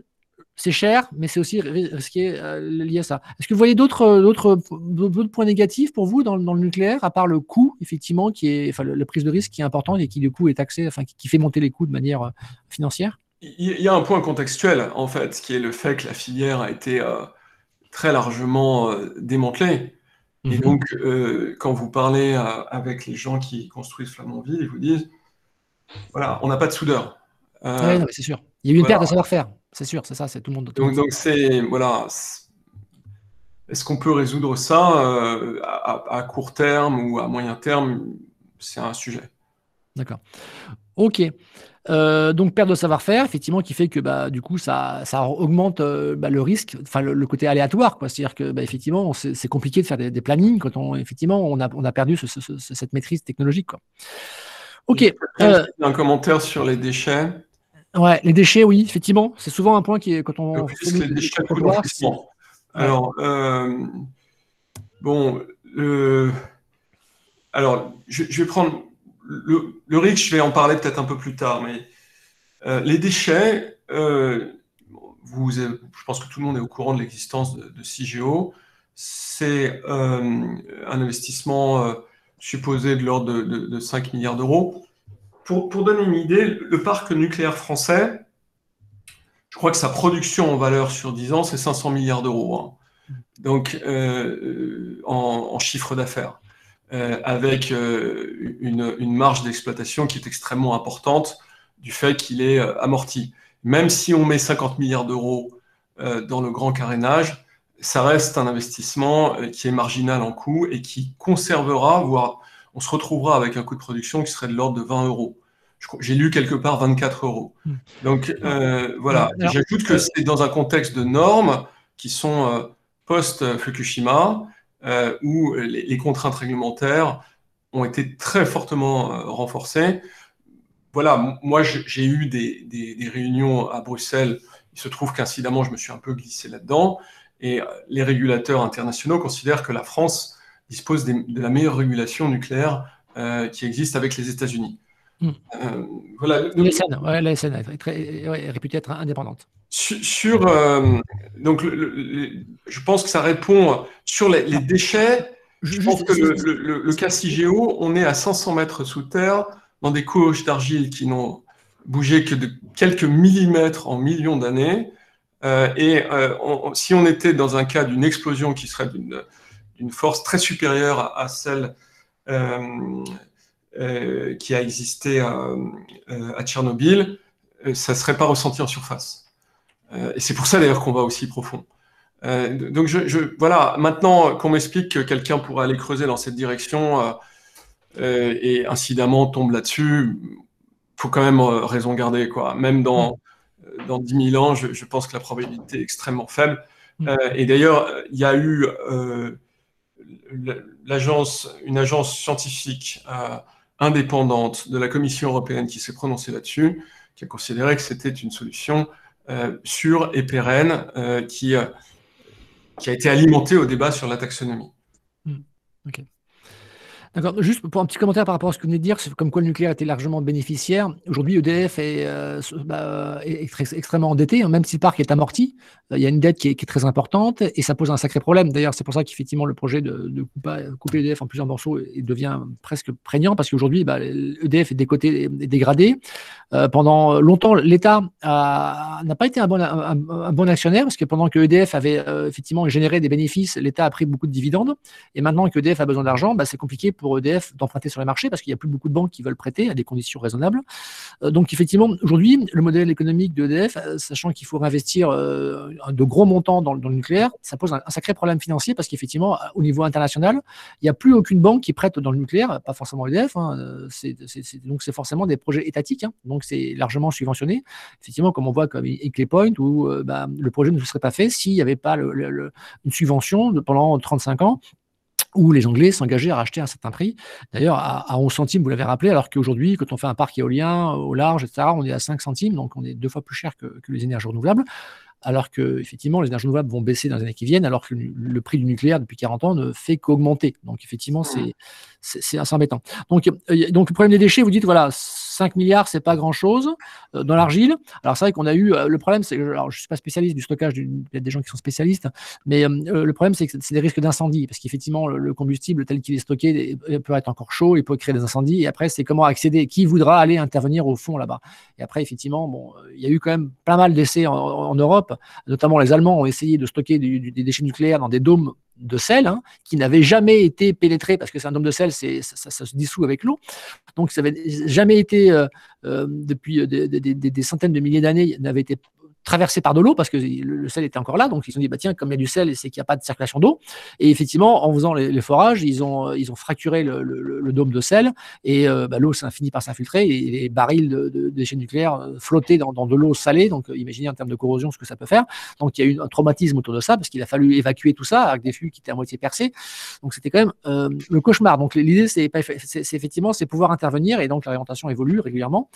c'est cher, mais c'est aussi risqué euh, lié à ça. Est-ce que vous voyez d'autres, d'autres, points négatifs pour vous dans, le nucléaire, à part le coût, effectivement, qui est, enfin, la prise de risque qui est importante et qui, du coup, est taxé, enfin, qui, fait monter les coûts de manière euh, financière? Il y a un point contextuel, en fait, qui est le fait que la filière a été euh, très largement démantelée. Et mhm. donc, euh, quand vous parlez avec les gens qui construisent Flamanville, ils vous disent voilà, on n'a pas de soudeur. oui, c'est sûr. Il y a eu une perte de savoir-faire, c'est sûr, c'est ça, c'est tout le monde. donc, donc c'est voilà. Est-ce qu'on peut résoudre ça à, court terme ou à moyen terme? C'est un sujet. D'accord. Ok. Euh, donc perte de savoir-faire, effectivement, qui fait que bah, du coup ça, ça augmente euh, bah, le risque, enfin le, côté aléatoire, quoi. C'est-à-dire que bah, effectivement c'est compliqué de faire des, plannings quand on effectivement on a, on a perdu cette maîtrise technologique, quoi. Ok. Euh, un commentaire sur les déchets? Ouais, les déchets, oui, effectivement, c'est souvent un point qui est quand on. les déchets Alors bon, alors je, je vais prendre le, le RIC, je vais en parler peut-être un peu plus tard, mais euh, les déchets, euh, vous, je pense que tout le monde est au courant de l'existence de, de, CIGEO. C'est euh, un investissement supposé de l'ordre de, 5 milliards d'euros. Pour, donner une idée, le parc nucléaire français, je crois que sa production en valeur sur 10 ans, c'est 500 milliards d'euros. Hein. Donc, en, en, chiffre d'affaires. Euh, avec euh, une, marge d'exploitation qui est extrêmement importante du fait qu'il est euh, amorti. Même si on met 50 milliards d'euros dans le grand carénage, ça reste un investissement qui est marginal en coût et qui conservera, voire on se retrouvera avec un coût de production qui serait de l'ordre de 20 euros. J'ai lu quelque part 24 euros. Hmm. Donc voilà, j'ajoute que c'est dans un contexte de normes qui sont post-Fukushima, euh, où les, contraintes réglementaires ont été très fortement euh, renforcées. Voilà, moi j'ai eu des, réunions à Bruxelles. Il se trouve qu'incidemment, je me suis un peu glissé là-dedans. Et euh, les régulateurs internationaux considèrent que la France dispose de la meilleure régulation nucléaire qui existe avec les États-Unis. Hmm. voilà. la SN est très, réputée être indépendante. Sur, euh, donc, je pense que ça répond sur les, déchets. Je pense que le, cas CIGEO, on est à 500 mètres sous terre, dans des couches d'argile qui n'ont bougé que de quelques millimètres en millions d'années. Euh, et euh, si on était dans un cas d'une explosion qui serait d'une force très supérieure à, celle qui a existé à, à Tchernobyl, ça ne serait pas ressenti en surface. Euh, et c'est pour ça d'ailleurs qu'on va aussi profond. Euh, donc je, voilà, maintenant qu'on m'explique que quelqu'un pourrait aller creuser dans cette direction euh, et incidemment tombe là-dessus, faut quand même raison garder quoi. Même dans dans 10 000 ans, je, pense que la probabilité est extrêmement faible. Mm. et d'ailleurs, il y a eu une agence scientifique indépendante de la Commission européenne qui s'est prononcée là-dessus, qui a considéré que c'était une solution euh, sûre et pérenne euh, qui, euh, a été alimenté au débat sur la taxonomie. Hmm. D'accord. Juste pour un petit commentaire par rapport à ce que vous venez de dire, comme quoi le nucléaire était largement bénéficiaire. Aujourd'hui, EDF est, euh, bah, extrêmement endetté, hein, même si le parc est amorti. Euh, il y a une dette qui est, très importante et ça pose un sacré problème. D'ailleurs, c'est pour ça qu'effectivement, le projet de, couper, EDF en plusieurs morceaux devient presque prégnant parce qu'aujourd'hui, bah, EDF est décoté, dégradé. Euh, pendant longtemps, l'État n'a pas été un bon, un, bon, actionnaire parce que pendant que EDF avait effectivement généré des bénéfices, l'État a pris beaucoup de dividendes. Et maintenant que EDF a besoin d'argent, bah, c'est compliqué pour pour EDF d'emprunter sur les marchés parce qu'il n'y a plus beaucoup de banques qui veulent prêter à des conditions raisonnables. Euh, donc effectivement, aujourd'hui, le modèle économique d'EDF, euh, sachant qu'il faut réinvestir euh, de gros montants dans, le nucléaire, ça pose un, sacré problème financier parce qu'effectivement, au niveau international, il n'y a plus aucune banque qui prête dans le nucléaire, pas forcément EDF. Hein, donc c'est forcément des projets étatiques, hein, donc c'est largement subventionné. Effectivement, comme on voit comme Ekley Point, où bah, le projet ne serait pas fait s'il n'y avait pas une subvention de, pendant 35 ans où les Anglais s'engageaient à racheter à un certain prix, d'ailleurs à, 11 centimes, vous l'avez rappelé, alors qu'aujourd'hui, quand on fait un parc éolien au large, etc., on est à 5 centimes, donc on est deux fois plus cher que, les énergies renouvelables, alors que effectivement les énergies renouvelables vont baisser dans les années qui viennent, alors que le, prix du nucléaire depuis 40 ans ne fait qu'augmenter. Donc effectivement, c'est assez embêtant. Donc, euh, donc le problème des déchets, vous dites, voilà, 5 milliards, c'est pas grand-chose euh, dans l'argile. Alors c'est vrai qu'on a eu euh, le problème, c'est alors je suis pas spécialiste du stockage, il y a des gens qui sont spécialistes, mais euh, le problème c'est que c'est des risques d'incendie parce qu'effectivement le, combustible tel qu'il est stocké peut être encore chaud, il peut créer des incendies. Et après c'est comment accéder, qui voudra aller intervenir au fond là-bas. Et après effectivement bon, il y a eu quand même pas mal d'essais en, Europe, notamment les Allemands ont essayé de stocker des déchets nucléaires dans des dômes de sel hein, qui n'avait jamais été pénétré, parce que c'est un dôme de sel, ça, ça, se dissout avec l'eau. Donc, ça n'avait jamais été, euh, euh, depuis des, des, centaines de milliers d'années, n'avait été traversé par de l'eau parce que le, sel était encore là. Donc ils se sont dit, bah, tiens, comme il y a du sel, c'est qu'il n'y a pas de circulation d'eau. Et effectivement, en faisant les, forages, ils ont, ils ont fracturé le, dôme de sel et euh, bah, l'eau s'est fini par s'infiltrer et les barils de, déchets nucléaires euh, flottaient dans, de l'eau salée. Donc euh, imaginez en termes de corrosion ce que ça peut faire. Donc il y a eu un traumatisme autour de ça parce qu'il a fallu évacuer tout ça avec des flux qui étaient à moitié percés. Donc c'était quand même le cauchemar. Donc l'idée, c'est effectivement, c'est pouvoir intervenir et donc l'orientation évolue régulièrement.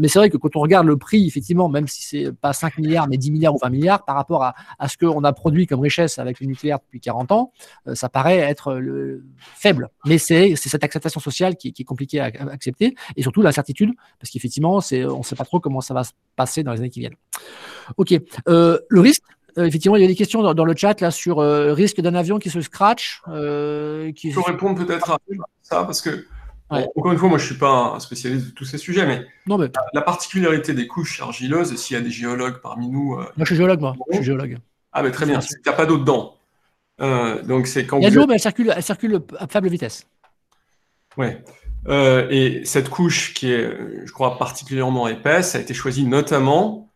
mais c'est vrai que quand on regarde le prix, effectivement, même si c'est pas 5 milliards, mais 10 milliards ou 20 milliards par rapport à, ce qu'on a produit comme richesse avec le nucléaire depuis 40 ans, euh, ça paraît être le, faible. Mais c'est cette acceptation sociale qui, est compliquée à, accepter et surtout l'incertitude, parce qu'effectivement, on ne sait pas trop comment ça va se passer dans les années qui viennent. Ok. Euh, le risque, euh, effectivement, il y a des questions dans, le chat là sur risque d'un avion qui se scratch. qui... Je peux répondre peut-être à ça parce que encore une fois, moi je ne suis pas un spécialiste de tous ces sujets, mais, La, particularité des couches argileuses, et s'il y a des géologues parmi nous. Euh, moi je suis géologue, moi. Je suis géologue. Ah, mais très bien, il n'y a pas d'eau dedans. Euh, donc c'est quand il y a de l'eau, mais elle circule, elle circule à faible vitesse. Oui. Euh, et cette couche qui est, je crois, particulièrement épaisse, a été choisie notamment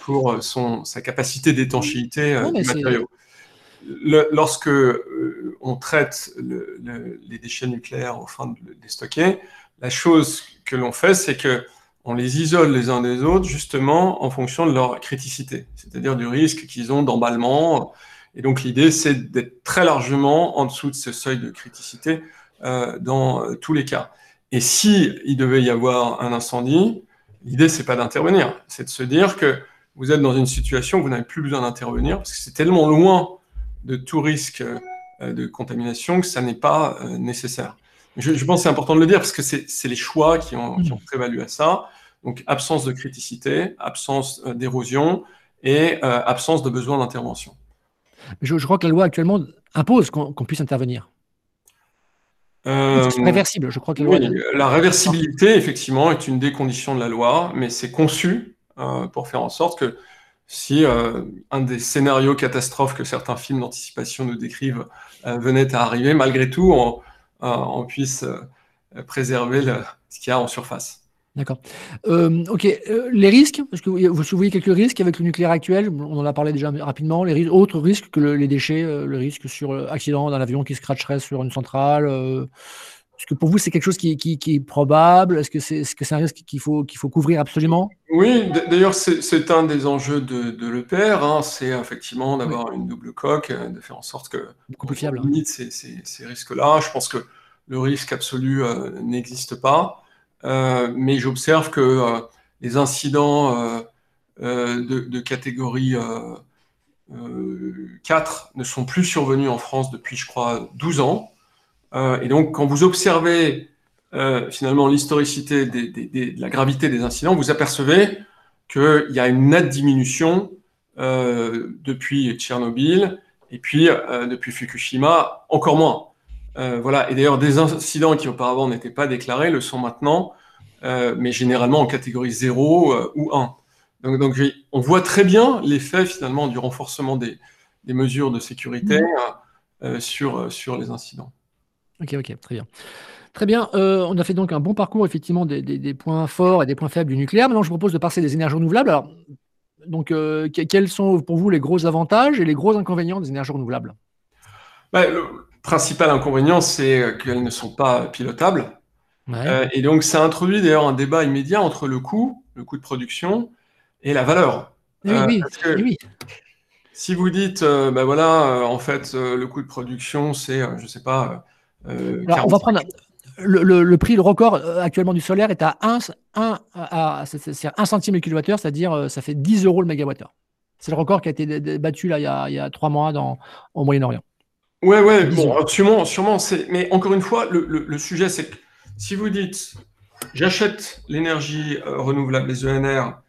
pour son, sa capacité d'étanchéité du matériau lorsque euh, on traite les déchets nucléaires afin de les stocker, la chose que l'on fait, c'est que on les isole les uns des autres justement en fonction de leur criticité, c'est-à-dire du risque qu'ils ont d'emballement. Et donc l'idée, c'est d'être très largement en dessous de ce seuil de criticité euh, dans tous les cas. Et si il devait y avoir un incendie, l'idée c'est pas d'intervenir, c'est de se dire que vous êtes dans une situation où vous n'avez plus besoin d'intervenir parce que c'est tellement loin de tout risque euh, de contamination que ça n'est pas euh, nécessaire. Je, pense que c'est important de le dire parce que c'est les choix qui ont, qui ont, prévalu à ça. Donc absence de criticité, absence euh, d'érosion et absence de besoin d'intervention. Je, crois que la loi actuellement impose qu'on puisse intervenir. c'est réversible, je crois que la, la réversibilité, effectivement, est une des conditions de la loi, mais c'est conçu pour faire en sorte que si euh, un des scénarios catastrophes que certains films d'anticipation nous décrivent euh, venait à arriver, malgré tout, on, euh, puisse préserver ce qu'il y a en surface. D'accord. ok. les risques, parce que vous voyez quelques risques avec le nucléaire actuel, on en a parlé déjà rapidement. Les autres risques que les déchets, le risque sur l'accident d'un avion qui se sur une centrale, est-ce que pour vous, c'est quelque chose qui, est probable? Est-ce que c'est -ce un risque qu'il faut, qu'il faut couvrir absolument? Oui, d'ailleurs, c'est un des enjeux de, de l'EPR. Hein. c'est effectivement d'avoir une double coque, euh, de faire en sorte que Beaucoup plus fiable, on limite ces, ces, risques-là. Je pense que le risque absolu euh, n'existe pas. Euh, mais j'observe que les incidents de, de, catégorie 4 ne sont plus survenus en France depuis, je crois, 12 ans. Euh, et donc, quand vous observez euh, finalement l'historicité de la gravité des incidents, vous apercevez qu'il y a une nette diminution euh, depuis Tchernobyl et puis depuis Fukushima, encore moins. voilà. Et d'ailleurs, des incidents qui auparavant n'étaient pas déclarés le sont maintenant, mais généralement en catégorie 0 ou 1. Donc, donc, on voit très bien l'effet finalement du renforcement des, des mesures de sécurité mmh. sur, sur les incidents. Ok, ok, très bien. Très bien. Euh, on a fait donc un bon parcours, effectivement, des, points forts et des points faibles du nucléaire. Maintenant, je vous propose de passer des énergies renouvelables. Alors, donc, euh, quels sont pour vous les gros avantages et les gros inconvénients des énergies renouvelables? Bah, Le principal inconvénient, c'est qu'elles ne sont pas pilotables. Euh, et donc, ça introduit d'ailleurs un débat immédiat entre le coût, le coût de production, et la valeur. Oui, oui. Si vous dites, ben voilà, en fait, le coût de production, c'est, je ne sais pas, euh, on va prendre le, prix, le record euh, actuellement du solaire est à 1, 1, centime le kilowattheure, c'est-à-dire euh, ça fait 10 euros le mégawattheure. C'est le record qui a été battu là, il, y a, trois mois dans, au Moyen-Orient. Ouais, ouais, bon, sûrement, sûrement mais encore une fois, le, sujet, c'est que si vous dites j'achète l'énergie renouvelable, les ENR,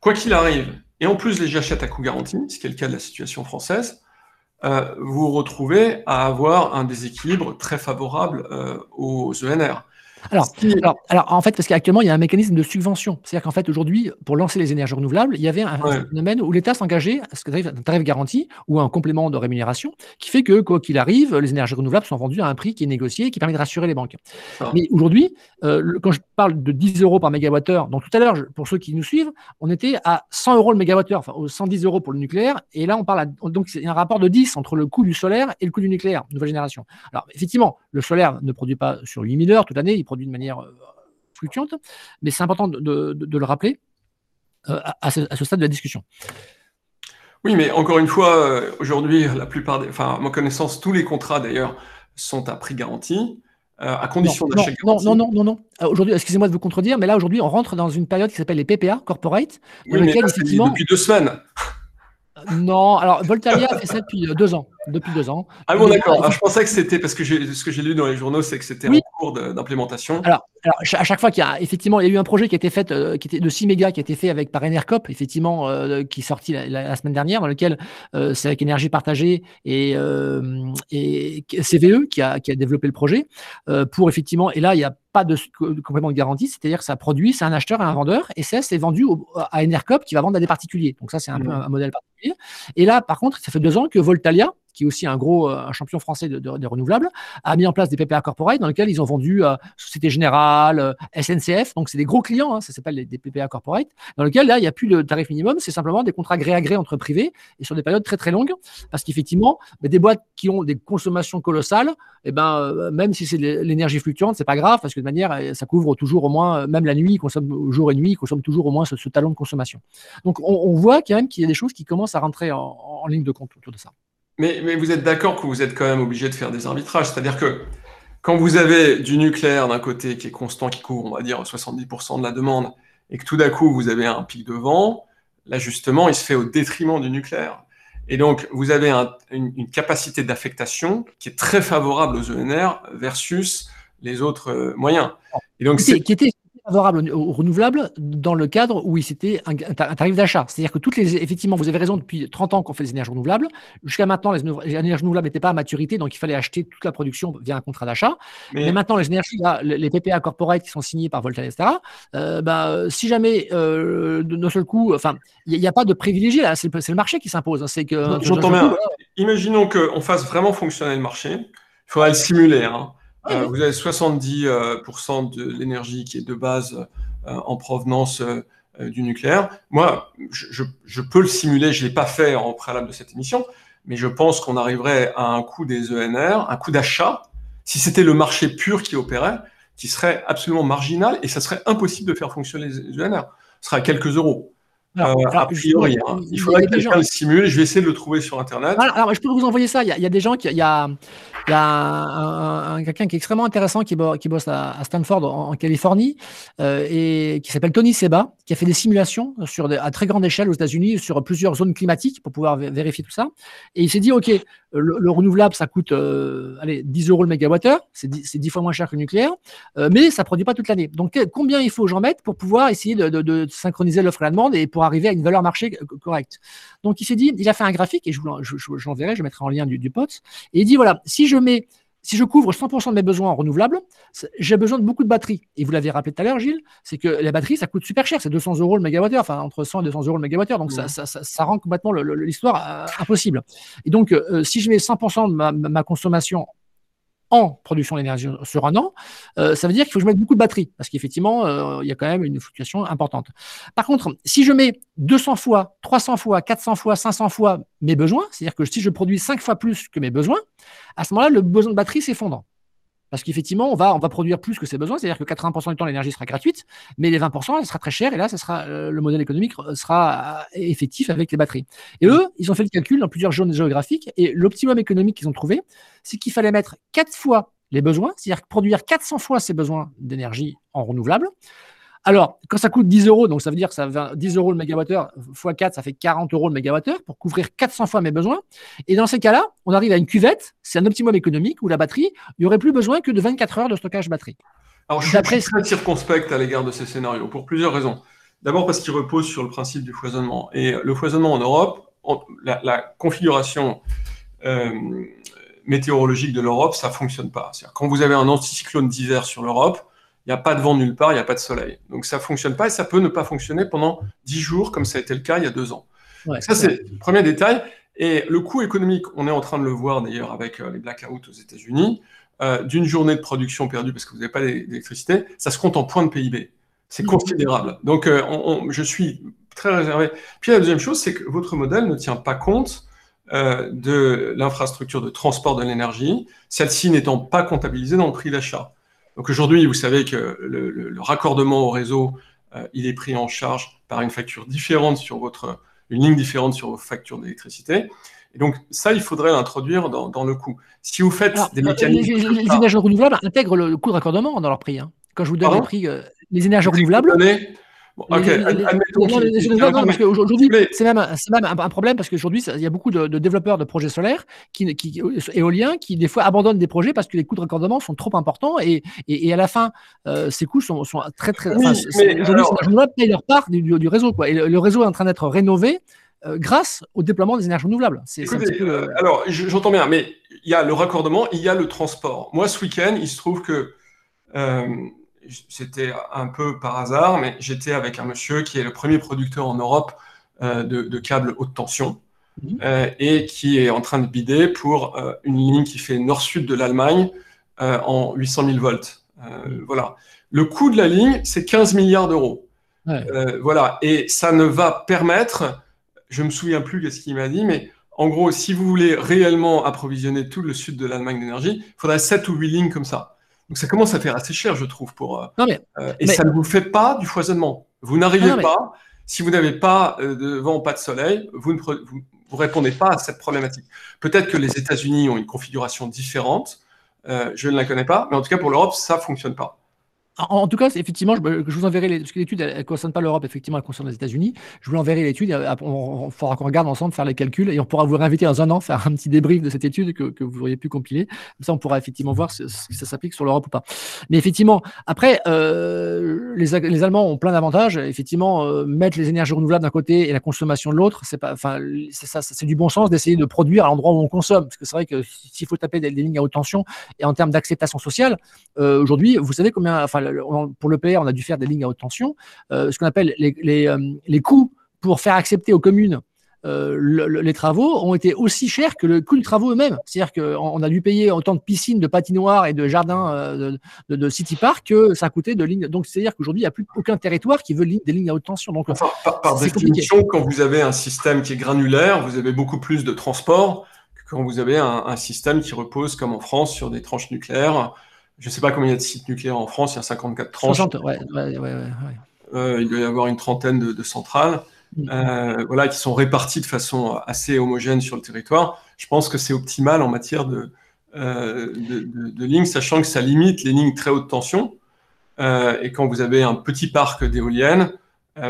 quoi qu'il arrive, et en plus les j'achète à coût garanti, ce qui est le cas de la situation française, vous vous retrouvez à avoir un déséquilibre très favorable euh, aux ENR. Alors, alors, en fait, parce qu'actuellement, il y a un mécanisme de subvention. C'est-à-dire qu'en fait, aujourd'hui, pour lancer les énergies renouvelables, il y avait un, phénomène où l'État s'engageait à ce que un tarif garanti ou un complément de rémunération qui fait que, quoi qu'il arrive, les énergies renouvelables sont vendues à un prix qui est négocié et qui permet de rassurer les banques. Mais aujourd'hui, euh, quand je parle de 10 euros par mégawattheure, donc tout à l'heure, pour ceux qui nous suivent, on était à 100 euros le mégawattheure, enfin 110 euros pour le nucléaire, et là, on parle donc c'est un rapport de 10 entre le coût du solaire et le coût du nucléaire, nouvelle génération. Alors, effectivement, le solaire ne produit pas sur 8000 heures toute l'année, il produit de manière euh, fluctuante, mais c'est important de, le rappeler euh, à, ce, stade de la discussion. Oui, mais encore une fois, euh, aujourd'hui, la plupart des, enfin, à ma connaissance, tous les contrats d'ailleurs sont à prix garanti, à condition d'achat garanti. Non, non, non, non. Aujourd'hui, excusez-moi de vous contredire, mais là, aujourd'hui, on rentre dans une période qui s'appelle les PPA, corporate, dans oui, effectivement. Depuis deux semaines. Non, alors Voltalia a fait ça depuis deux ans depuis deux ans. Ah bon, d'accord. je pensais que c'était parce que ce que j'ai lu dans les journaux, c'est que c'était en cours d'implémentation. Alors, à chaque fois qu'il y a effectivement, il y a eu un projet qui a été fait, euh, qui était de 6 mégas, qui a été fait avec par Enercop, effectivement, euh, qui est sorti la, semaine dernière, dans lequel euh, c'est avec énergie partagée et, et CVE qui a, qui a développé le projet pour effectivement. Et là, il n'y a pas de complément de garantie, c'est-à-dire que ça produit, c'est un acheteur et un vendeur, et ça, c'est vendu à Enercop qui va vendre à des particuliers. Donc ça, c'est un peu mmh. un modèle particulier. Et là, par contre, ça fait deux ans que Voltalia, qui est aussi un gros euh, un champion français de, des renouvelables, a mis en place des PPA corporate dans lesquels ils ont vendu euh, Société Générale, euh, SNCF, donc c'est des gros clients, hein, ça s'appelle des, PPA corporate, dans lesquels là il n'y a plus de tarif minimum, c'est simplement des contrats gré à entre privés et sur des périodes très très longues, parce qu'effectivement, bah, des boîtes qui ont des consommations colossales, eh ben, même si c'est l'énergie fluctuante, c'est pas grave, parce que de manière, ça couvre toujours au moins, même la nuit, ils consomment jour et nuit, ils consomment toujours au moins ce, talon de consommation. Donc on, voit quand même qu'il y a des choses qui commencent à rentrer en ligne de compte autour de ça. Mais, vous êtes d'accord que vous êtes quand même obligé de faire des arbitrages. C'est-à-dire que quand vous avez du nucléaire d'un côté qui est constant, qui couvre, on va dire, 70% de la demande, et que tout d'un coup, vous avez un pic de vent, l'ajustement, il se fait au détriment du nucléaire. Et donc, vous avez une, capacité d'affectation qui est très favorable aux ENR versus les autres euh, moyens. Et donc, qui était favorable aux renouvelables dans le cadre où c'était un, un, tarif d'achat. C'est-à-dire que toutes les, effectivement, vous avez raison, depuis 30 ans qu'on fait des énergies renouvelables. Jusqu'à maintenant, les, énergies renouvelables n'étaient pas à maturité, donc il fallait acheter toute la production via un contrat d'achat. Mais... maintenant, les énergies, les PPA corporate qui sont signés par Volta, etc., euh, bah, si jamais, euh, d'un seul coup, enfin, il n'y a, pas de privilégié là, c'est le, marché qui s'impose. Hein. C'est que. J'entends bien. Imaginons qu'on fasse vraiment fonctionner le marché. Il faudra le simuler. Hein. Euh, vous avez 70% euh, de l'énergie qui est de base euh, en provenance du nucléaire. Moi, je, peux le simuler, je ne l'ai pas fait en préalable de cette émission, mais je pense qu'on arriverait à un coût des ENR, un coût d'achat, si c'était le marché pur qui opérait, qui serait absolument marginal et ça serait impossible de faire fonctionner les ENR. Ce serait à quelques euros. A priori, hein. il faudrait que quelqu'un le simule. Je vais essayer de le trouver sur Internet. Alors, je peux vous envoyer ça. Il y a, des gens qui. Il y a, il y a un, quelqu'un qui est extrêmement intéressant qui, qui bosse à, Stanford en, Californie euh, et qui s'appelle Tony Seba, qui a fait des simulations sur à très grande échelle aux États-Unis sur plusieurs zones climatiques pour pouvoir vérifier tout ça. Et il s'est dit, OK, le, renouvelable, ça coûte euh, allez, 10 euros le mégawattheure, c'est 10, fois moins cher que le nucléaire, euh, mais ça ne produit pas toute l'année. Donc, combien il faut j'en mette pour pouvoir essayer de, synchroniser l'offre et la demande et pour arriver à une valeur marché correcte? Donc, il s'est dit, il a fait un graphique, et je, je, je l'enverrai, je mettrai en lien du, du pote, et il dit, voilà, si je mets si je couvre 100% de mes besoins en renouvelables, j'ai besoin de beaucoup de batteries. Et vous l'avez rappelé tout à l'heure, Gilles, c'est que la batterie, ça coûte super cher. C'est 200 euros le mégawattheure, enfin entre 100 et 200 euros le mégawattheure. Donc ça, ça, rend complètement l'histoire euh, impossible. Et donc, euh, si je mets 100% de ma consommation production d'énergie sur un an, euh, ça veut dire qu'il faut que je mette beaucoup de batteries, parce qu'effectivement, euh, il y a quand même une fluctuation importante. Par contre, si je mets 200 fois, 300 fois, 400 fois, 500 fois mes besoins, c'est-à-dire que si je produis 5 fois plus que mes besoins, à ce moment-là, le besoin de batterie s'effondre. Parce qu'effectivement, on va, on va produire plus que ses besoins, c'est-à-dire que 80% du temps, l'énergie sera gratuite, mais les 20%, elle sera très chère, et là, ça sera, euh, le modèle économique sera effectif avec les batteries. Et eux, ils ont fait le calcul dans plusieurs zones géographiques, et l'optimum économique qu'ils ont trouvé, c'est qu'il fallait mettre 4 fois les besoins, c'est-à-dire produire 400 fois ses besoins d'énergie en renouvelable, alors, quand ça coûte 10 euros, donc ça veut dire que ça va 10 euros le mégawattheure x 4, ça fait 40 euros le mégawattheure pour couvrir 400 fois mes besoins. Et dans ces cas-là, on arrive à une cuvette, c'est un optimum économique où la batterie, il n'y aurait plus besoin que de 24 heures de stockage batterie. Alors, je suis très circonspect à l'égard de ces scénarios pour plusieurs raisons. D'abord parce qu'ils reposent sur le principe du foisonnement. Et le foisonnement en Europe, la, configuration euh, météorologique de l'Europe, ça ne fonctionne pas. Quand vous avez un anticyclone d'hiver sur l'Europe, il n'y a pas de vent nulle part, il n'y a pas de soleil. Donc ça ne fonctionne pas et ça peut ne pas fonctionner pendant 10 jours, comme ça a été le cas il y a deux ans. ça, c'est le premier détail. Et le coût économique, on est en train de le voir d'ailleurs avec euh, les blackouts aux États-Unis, euh, d'une journée de production perdue parce que vous n'avez pas d'électricité, ça se compte en points de PIB. C'est considérable. Donc euh, je suis très réservé. Puis la deuxième chose, c'est que votre modèle ne tient pas compte de l'infrastructure de transport de l'énergie, celle-ci n'étant pas comptabilisée dans le prix d'achat. Donc aujourd'hui, vous savez que le, raccordement au réseau, il est pris en charge par une facture différente sur votre une ligne différente sur vos factures d'électricité. Et donc, ça, il faudrait l'introduire dans, le coût. Si vous faites des euh, mécanismes. Les, énergies renouvelables intègrent le, coût de raccordement dans leur prix. Hein. Quand je vous donne le prix, euh, les énergies renouvelables. Aujourd'hui, c'est même, un problème parce qu'aujourd'hui, il y a beaucoup de, développeurs de projets solaires qui, qui, éoliens qui, des fois, abandonnent des projets parce que les coûts de raccordement sont trop importants et, et, à la fin, euh, ces coûts sont, sont très, très. Oui, Aujourd'hui, les renouvelables payent leur part du, du, réseau. Quoi. Et le, réseau est en train d'être rénové euh, grâce au déploiement des énergies renouvelables. Écoutez, euh, alors, j'entends bien, mais il y a le raccordement, il y a le transport. Moi, ce week-end, il se trouve que c'était un peu par hasard, mais j'étais avec un monsieur qui est le premier producteur en Europe euh, de, câbles haute tension mhm. euh, et qui est en train de bider pour euh, une ligne qui fait nord-sud de l'Allemagne en 800 000 volts. Mhm. Voilà. Le coût de la ligne, c'est 15 milliards d'euros. voilà. Et ça ne va permettre, je ne me souviens plus de ce qu'il m'a dit, mais en gros, si vous voulez réellement approvisionner tout le sud de l'Allemagne d'énergie, il faudrait 7 ou 8 lignes comme ça. Donc ça commence à faire assez cher, je trouve, pour. Euh, euh, et ça ne vous fait pas du foisonnement. Vous n'arrivez pas, si vous n'avez pas euh, de vent, pas de soleil, vous ne vous, répondez pas à cette problématique. Peut-être que les États-Unis ont une configuration différente. je ne la connais pas, mais en tout cas pour l'Europe, ça fonctionne pas. En, tout cas, effectivement, je, vous enverrai les, parce que l'étude, elle ne concerne pas l'Europe, effectivement, elle concerne les États-Unis. Je vous enverrai l'étude. Il faudra qu'on regarde ensemble, faire les calculs, et on pourra vous réinviter dans un an, faire un petit débrief de cette étude que, vous auriez pu compiler. Comme ça, on pourra effectivement voir si, ça s'applique sur l'Europe ou pas. Mais effectivement, après, euh, les, Allemands ont plein d'avantages. Effectivement, euh, mettre les énergies renouvelables d'un côté et la consommation de l'autre, c'est enfin, du bon sens d'essayer de produire à l'endroit où on consomme. Parce que c'est vrai que s'il faut taper des, lignes à haute tension et en termes d'acceptation sociale, euh, aujourd'hui, vous savez combien, pour le PR, on a dû faire des lignes à haute tension. Euh, ce qu'on appelle les, euh, les, coûts pour faire accepter aux communes euh, les travaux ont été aussi chers que le coût du travaux eux-mêmes. C'est-à-dire qu'on a dû payer autant de piscines, de patinoires et de jardins de, City Park que ça a coûté de lignes. Donc, c'est-à-dire qu'aujourd'hui, il n'y a plus aucun territoire qui veut des lignes à haute tension. Donc, par, définition, quand vous avez un système qui est granulaire, vous avez beaucoup plus de transport que quand vous avez un, un système qui repose, comme en France, sur des tranches nucléaires je ne sais pas combien il y a de sites nucléaires en France, il y a 54 tranches. Euh, il doit y avoir une trentaine de, centrales mm. euh, voilà, qui sont réparties de façon assez homogène sur le territoire. Je pense que c'est optimal en matière de, euh, de, lignes, sachant que ça limite les lignes très haute tension. et quand vous avez un petit parc d'éoliennes,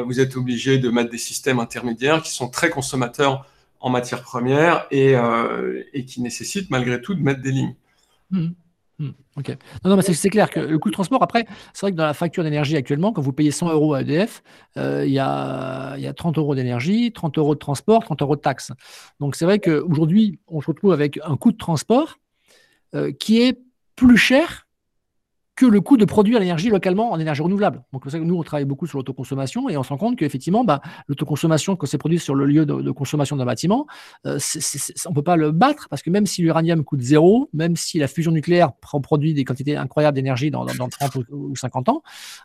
vous êtes obligé de mettre des systèmes intermédiaires qui sont très consommateurs en matière première et, et qui nécessitent malgré tout de mettre des lignes. Mm. Hmm, ok. Non, non, mais c'est clair que le coût de transport, après, c'est vrai que dans la facture d'énergie actuellement, quand vous payez 100 euros à EDF, euh, il y, a, y, a, 30 euros d'énergie, 30 euros de transport, 30 euros de taxes. Donc c'est vrai qu'aujourd'hui, on se retrouve avec un coût de transport euh, qui est plus cher que le coût de produire l'énergie localement en énergie renouvelable. Donc, c'est ça que nous, on travaille beaucoup sur l'autoconsommation et on se rend compte qu'effectivement, bah, l'autoconsommation, quand c'est produit sur le lieu de, consommation d'un bâtiment, euh, on ne peut pas le battre parce que même si l'uranium coûte zéro, même si la fusion nucléaire produit des quantités incroyables d'énergie dans, dans, 30 ou, 50 ans,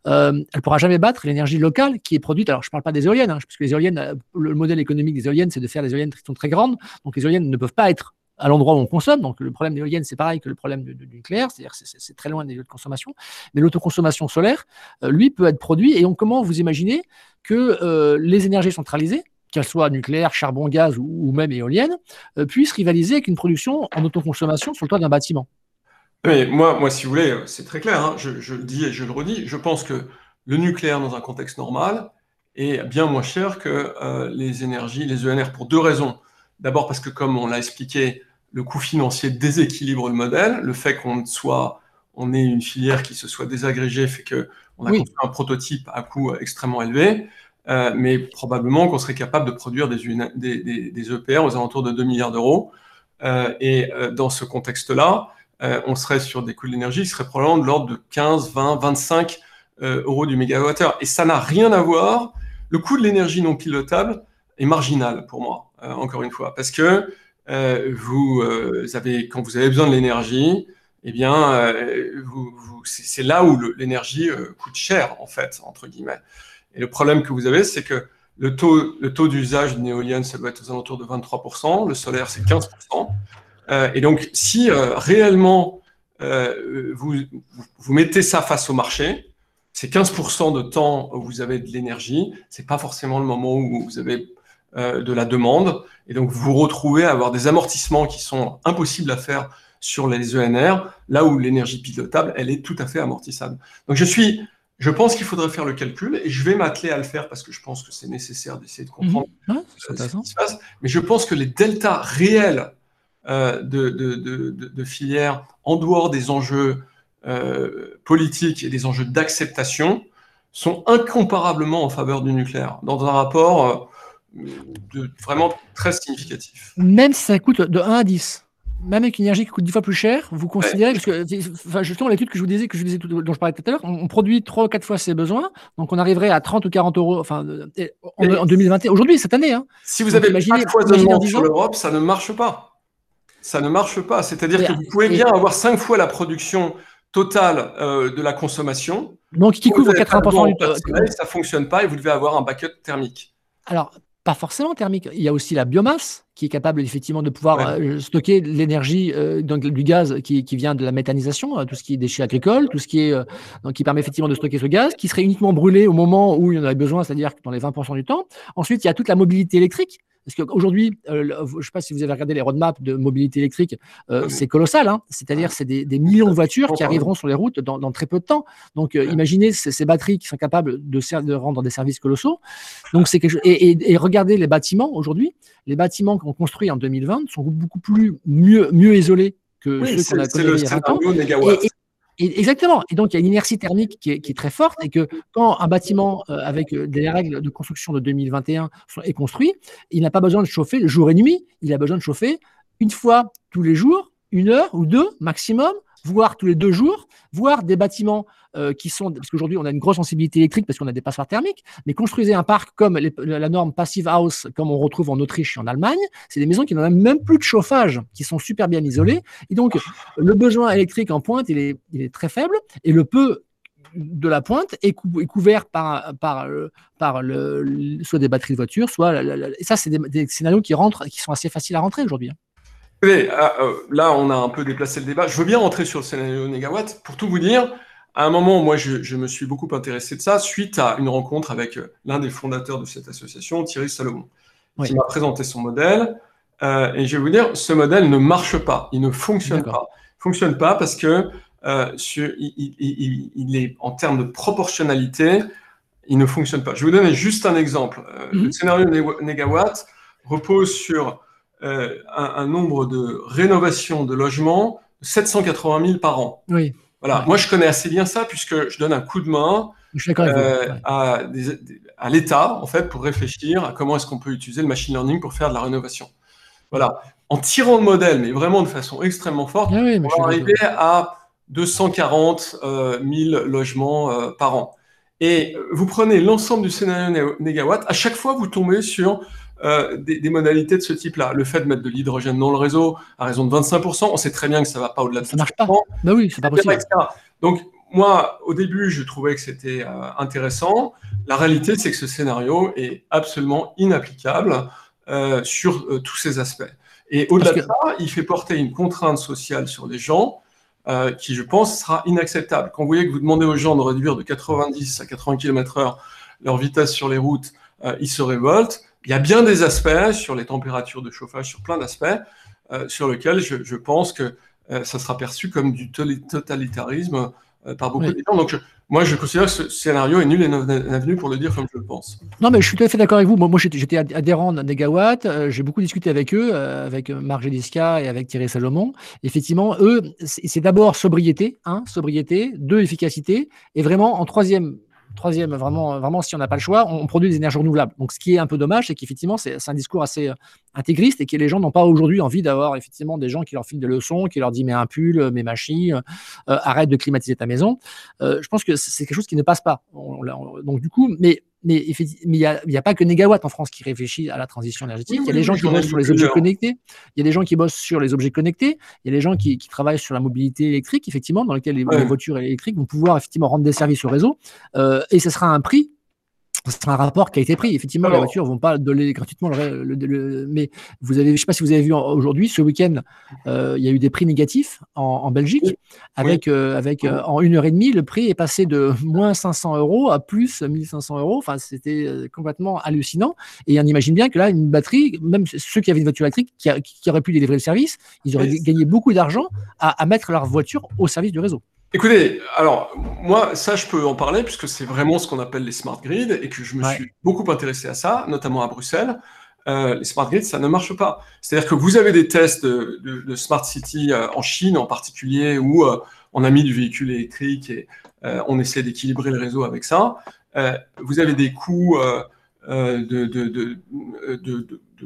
euh, elle ne pourra jamais battre l'énergie locale qui est produite. Alors, je ne parle pas des éoliennes, hein, parce que les éoliennes, euh, le modèle économique des éoliennes, c'est de faire des éoliennes qui sont très grandes. Donc, les éoliennes ne peuvent pas être à l'endroit où on consomme. Donc le problème d'éolienne, c'est pareil que le problème du, nucléaire, c'est-à-dire c'est très loin des lieux de consommation. Mais l'autoconsommation solaire, euh, lui, peut être produit. Et on, comment vous imaginez que euh, les énergies centralisées, qu'elles soient nucléaires, charbon, gaz ou, même éoliennes, euh, puissent rivaliser avec une production en autoconsommation sur le toit d'un bâtiment? Moi, moi, si vous voulez, c'est très clair. Hein. Je, je, le dis et je le redis. Je pense que le nucléaire, dans un contexte normal, est bien moins cher que les énergies, les ENR, pour deux raisons. D'abord parce que, comme on l'a expliqué, le coût financier déséquilibre le modèle. Le fait qu'on soit, on ait une filière qui se soit désagrégée fait qu'on a construit un prototype à coût extrêmement élevé. Euh, mais probablement qu'on serait capable de produire des, des, des, EPR aux alentours de 2 milliards d'euros. Euh, et euh, dans ce contexte-là, on serait sur des coûts de l'énergie qui seraient probablement de l'ordre de 15, 20, 25 euros du mégawattheure. Et ça n'a rien à voir. Le coût de l'énergie non pilotable est marginal pour moi, encore une fois, parce que vous, avez, quand vous avez besoin de l'énergie, eh bien, c'est là où l'énergie coûte cher, en fait, entre guillemets. Et le problème que vous avez, c'est que le taux, le taux d'usage d'une éolienne, ça doit être aux alentours de 23%, le solaire, c'est 15%. Euh, et donc, si euh, réellement euh, vous, vous, mettez ça face au marché, c'est 15% de temps où vous avez de l'énergie, c'est pas forcément le moment où vous avez de la demande, et donc vous vous retrouvez à avoir des amortissements qui sont impossibles à faire sur les ENR, là où l'énergie pilotable, elle est tout à fait amortissable. Donc je suis je pense qu'il faudrait faire le calcul et je vais m'atteler à le faire parce que je pense que c'est nécessaire d'essayer de comprendre mhm. ce qui se passe. Mais je pense que les deltas réels euh, de, de, de, filières en dehors des enjeux euh, politiques et des enjeux d'acceptation sont incomparablement en faveur du nucléaire dans un rapport euh, vraiment très significatif. Même si ça coûte de 1 à 10 même avec une énergie qui coûte 10 fois plus cher, vous considérez, parce que enfin, justement l'étude que je vous disais, que je vous disais dont je parlais tout à l'heure, on, produit 3 ou 4 fois ses besoins, donc on arriverait à 30 ou 40 euros enfin, en, 2021, aujourd'hui, cette année. Hein. Si vous avez pas de foisonnement sur l'Europe, ça ne marche pas. Ça ne marche pas. C'est-à-dire que vous pouvez bien avoir 5 fois la production totale euh, de la consommation. Donc qui couvre 80% du temps. Ça ne fonctionne pas et vous devez avoir un backup thermique. Alors, pas forcément thermique. Il y a aussi la biomasse qui est capable effectivement de pouvoir euh, stocker l'énergie euh, du gaz qui, vient de la méthanisation, euh, tout ce qui est déchets agricoles, tout ce qui est donc qui permet effectivement de stocker ce gaz, qui serait uniquement brûlé au moment où il y en avait besoin, c'est-à-dire dans les 20% du temps. Ensuite, il y a toute la mobilité électrique parce qu'aujourd'hui, euh, je ne sais pas si vous avez regardé les roadmaps de mobilité électrique, euh, ah c'est colossal. Hein. C'est-à-dire, c'est des, millions de voitures qui arriveront sur les routes dans, très peu de temps. Donc, euh, imaginez ces, batteries qui sont capables de, de rendre des services colossaux. Donc, c'est et, regardez les bâtiments aujourd'hui. Les bâtiments qu'on construit en 2020 sont beaucoup plus mieux, mieux isolés que ceux qu'on a connus il y a 20 ans exactement. Et donc, il y a une inertie thermique qui est, très forte et que quand un bâtiment euh, avec euh, des règles de construction de 2021 est construit, il n'a pas besoin de chauffer jour et nuit. Il a besoin de chauffer une fois tous les jours, une heure ou deux maximum, voire tous les deux jours, voire des bâtiments euh, qui sont, parce qu'aujourd'hui on a une grosse sensibilité électrique parce qu'on a des passoires thermiques, mais construisez un parc comme la norme Passive House, comme on retrouve en Autriche et en Allemagne, c'est des maisons qui n'ont même plus de chauffage, qui sont super bien isolées, et donc le besoin électrique en pointe, il est, très faible, et le peu de la pointe est, couvert par, soit des batteries de voiture, soit et ça c'est des, des, scénarios qui rentrent, qui sont assez faciles à rentrer aujourd'hui. Hein. Ah, euh, là, on a un peu déplacé le débat. Je veux bien rentrer sur le scénario négawatt. Pour tout vous dire, à un moment, moi, je, me suis beaucoup intéressé de ça suite à une rencontre avec euh, l'un des fondateurs de cette association, Thierry Salomon, qui m'a présenté son modèle. Euh, et je vais vous dire, ce modèle ne marche pas, il ne fonctionne pas. Il ne fonctionne pas parce que il, est en termes de proportionnalité, il ne fonctionne pas. Je vais vous donner juste un exemple. Le mhm. scénario négawatt repose sur euh, un, nombre de rénovations de logements de 780 000 par an. Oui. Voilà. Moi, je connais assez bien ça puisque je donne un coup de main euh, à, à l'État en fait pour réfléchir à comment est-ce qu'on peut utiliser le machine learning pour faire de la rénovation. Voilà. En tirant le modèle, mais vraiment de façon extrêmement forte, ah on va arriver à 240 000 euh, logements par an. Et vous prenez l'ensemble du scénario négawatt, à chaque fois vous tombez sur euh, des, modalités de ce type-là. Le fait de mettre de l'hydrogène dans le réseau à raison de 25%, on sait très bien que ça ne va pas au-delà de ça. Ça marche pas. Bah oui, c'est pas possible. Donc, moi, au début, je trouvais que c'était euh, intéressant. La réalité, c'est que ce scénario est absolument inapplicable euh, sur tous ces aspects. Et au-delà de ça, il fait porter une contrainte sociale sur les gens qui, je pense, sera inacceptable. Quand vous voyez que vous demandez aux gens de réduire de 90 à 80 km/h leur vitesse sur les routes, ils se révoltent il y a bien des aspects sur les températures de chauffage, sur plein d'aspects, euh, sur lesquels je, pense que euh, ça sera perçu comme du totalitarisme euh, par beaucoup de gens. Donc, moi, je considère que ce scénario est nul et non avenu pour le dire comme je le pense. Non, mais je suis tout à fait d'accord avec vous. Moi, moi j'étais adhérent de Negawatt. j'ai beaucoup discuté avec eux, avec Marc Gélisca et avec Thierry Salomon. Effectivement, eux, c'est d'abord sobriété, hein, sobriété, deux, efficacité, et vraiment, en troisième troisième, vraiment, vraiment, si on n'a pas le choix, on, produit des énergies renouvelables. Donc, ce qui est un peu dommage, c'est qu'effectivement, c'est un discours assez intégriste et que les gens n'ont pas aujourd'hui envie d'avoir effectivement des gens qui leur filent des leçons, qui leur disent mais un pull, mes machines, arrête de climatiser ta maison. je pense que c'est quelque chose qui ne passe pas. donc, du coup, mais mais il n'y a, a, pas que Negawatt en France qui réfléchit à la transition énergétique. il y a des gens qui bossent sur les objets connectés. Il y a des gens qui bossent sur les objets connectés. Il y a des gens qui, travaillent sur la mobilité électrique, effectivement, dans lequel les, voitures électriques vont pouvoir effectivement rendre des services au réseau. Euh, et ce sera un prix c'est un rapport qui a été pris. Effectivement, les voitures ne vont pas donner gratuitement le, mais vous avez, je ne sais pas si vous avez vu aujourd'hui, ce week-end, euh, il y a eu des prix négatifs en, Belgique. Avec, euh, avec euh, en une heure et demie, le prix est passé de moins 500 euros à plus 1500 euros. Enfin, c'était complètement hallucinant. Et on imagine bien que là, une batterie, même ceux qui avaient une voiture électrique, qui, auraient pu délivrer le service, ils auraient gagné beaucoup d'argent à mettre leur voiture au service du réseau. Écoutez, alors moi, ça, je peux en parler puisque c'est vraiment ce qu'on appelle les smart grids et que je me suis beaucoup intéressé à ça, notamment à Bruxelles. Euh, les smart grids, ça ne marche pas. C'est-à-dire que vous avez des tests de, smart city euh, en Chine en particulier où euh, on a mis du véhicule électrique et on essaie d'équilibrer le réseau avec ça. vous avez des coûts de, de,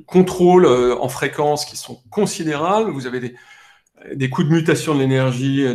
contrôle en fréquence qui sont considérables. Vous avez des, des coûts de mutation de l'énergie,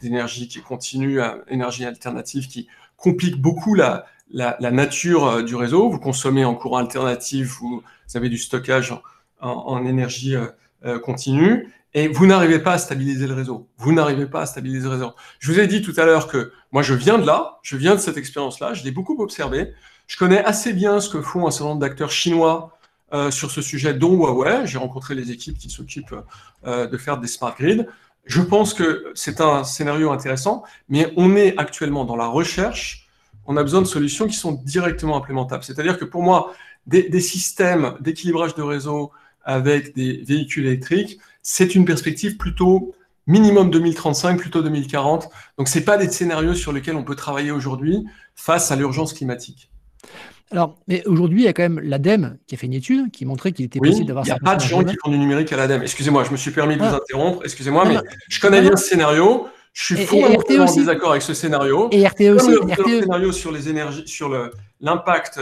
d'énergie qui continue à énergie alternative, qui compliquent beaucoup la, la, nature euh, du réseau. Vous consommez en courant alternatif, vous avez du stockage en, énergie euh, euh, continue, et vous n'arrivez pas à stabiliser le réseau. Vous n'arrivez pas à stabiliser le réseau. Je vous ai dit tout à l'heure que moi, je viens de là, je viens de cette expérience-là, je l'ai beaucoup observé. Je connais assez bien ce que font un certain nombre d'acteurs chinois euh, sur ce sujet, dont Huawei. J'ai rencontré les équipes qui s'occupent euh, de faire des smart grids. Je pense que c'est un scénario intéressant, mais on est actuellement dans la recherche. On a besoin de solutions qui sont directement implémentables. C'est-à-dire que pour moi, des, systèmes d'équilibrage de réseau avec des véhicules électriques, c'est une perspective plutôt minimum 2035, plutôt 2040. Donc, ce pas des scénarios sur lesquels on peut travailler aujourd'hui face à l'urgence climatique. Alors, mais aujourd'hui, il y a quand même l'ADEME qui a fait une étude qui montrait qu'il était possible d'avoir. Il n'y a pas de gens qui font du numérique à l'ADEME. Excusez-moi, je me suis permis de vous ah. interrompre. Excusez-moi, mais je connais bien ce scénario. Je suis fondamentalement en désaccord avec ce scénario. Et RTE aussi. Le, RTE. scénario sur les énergies, sur l'impact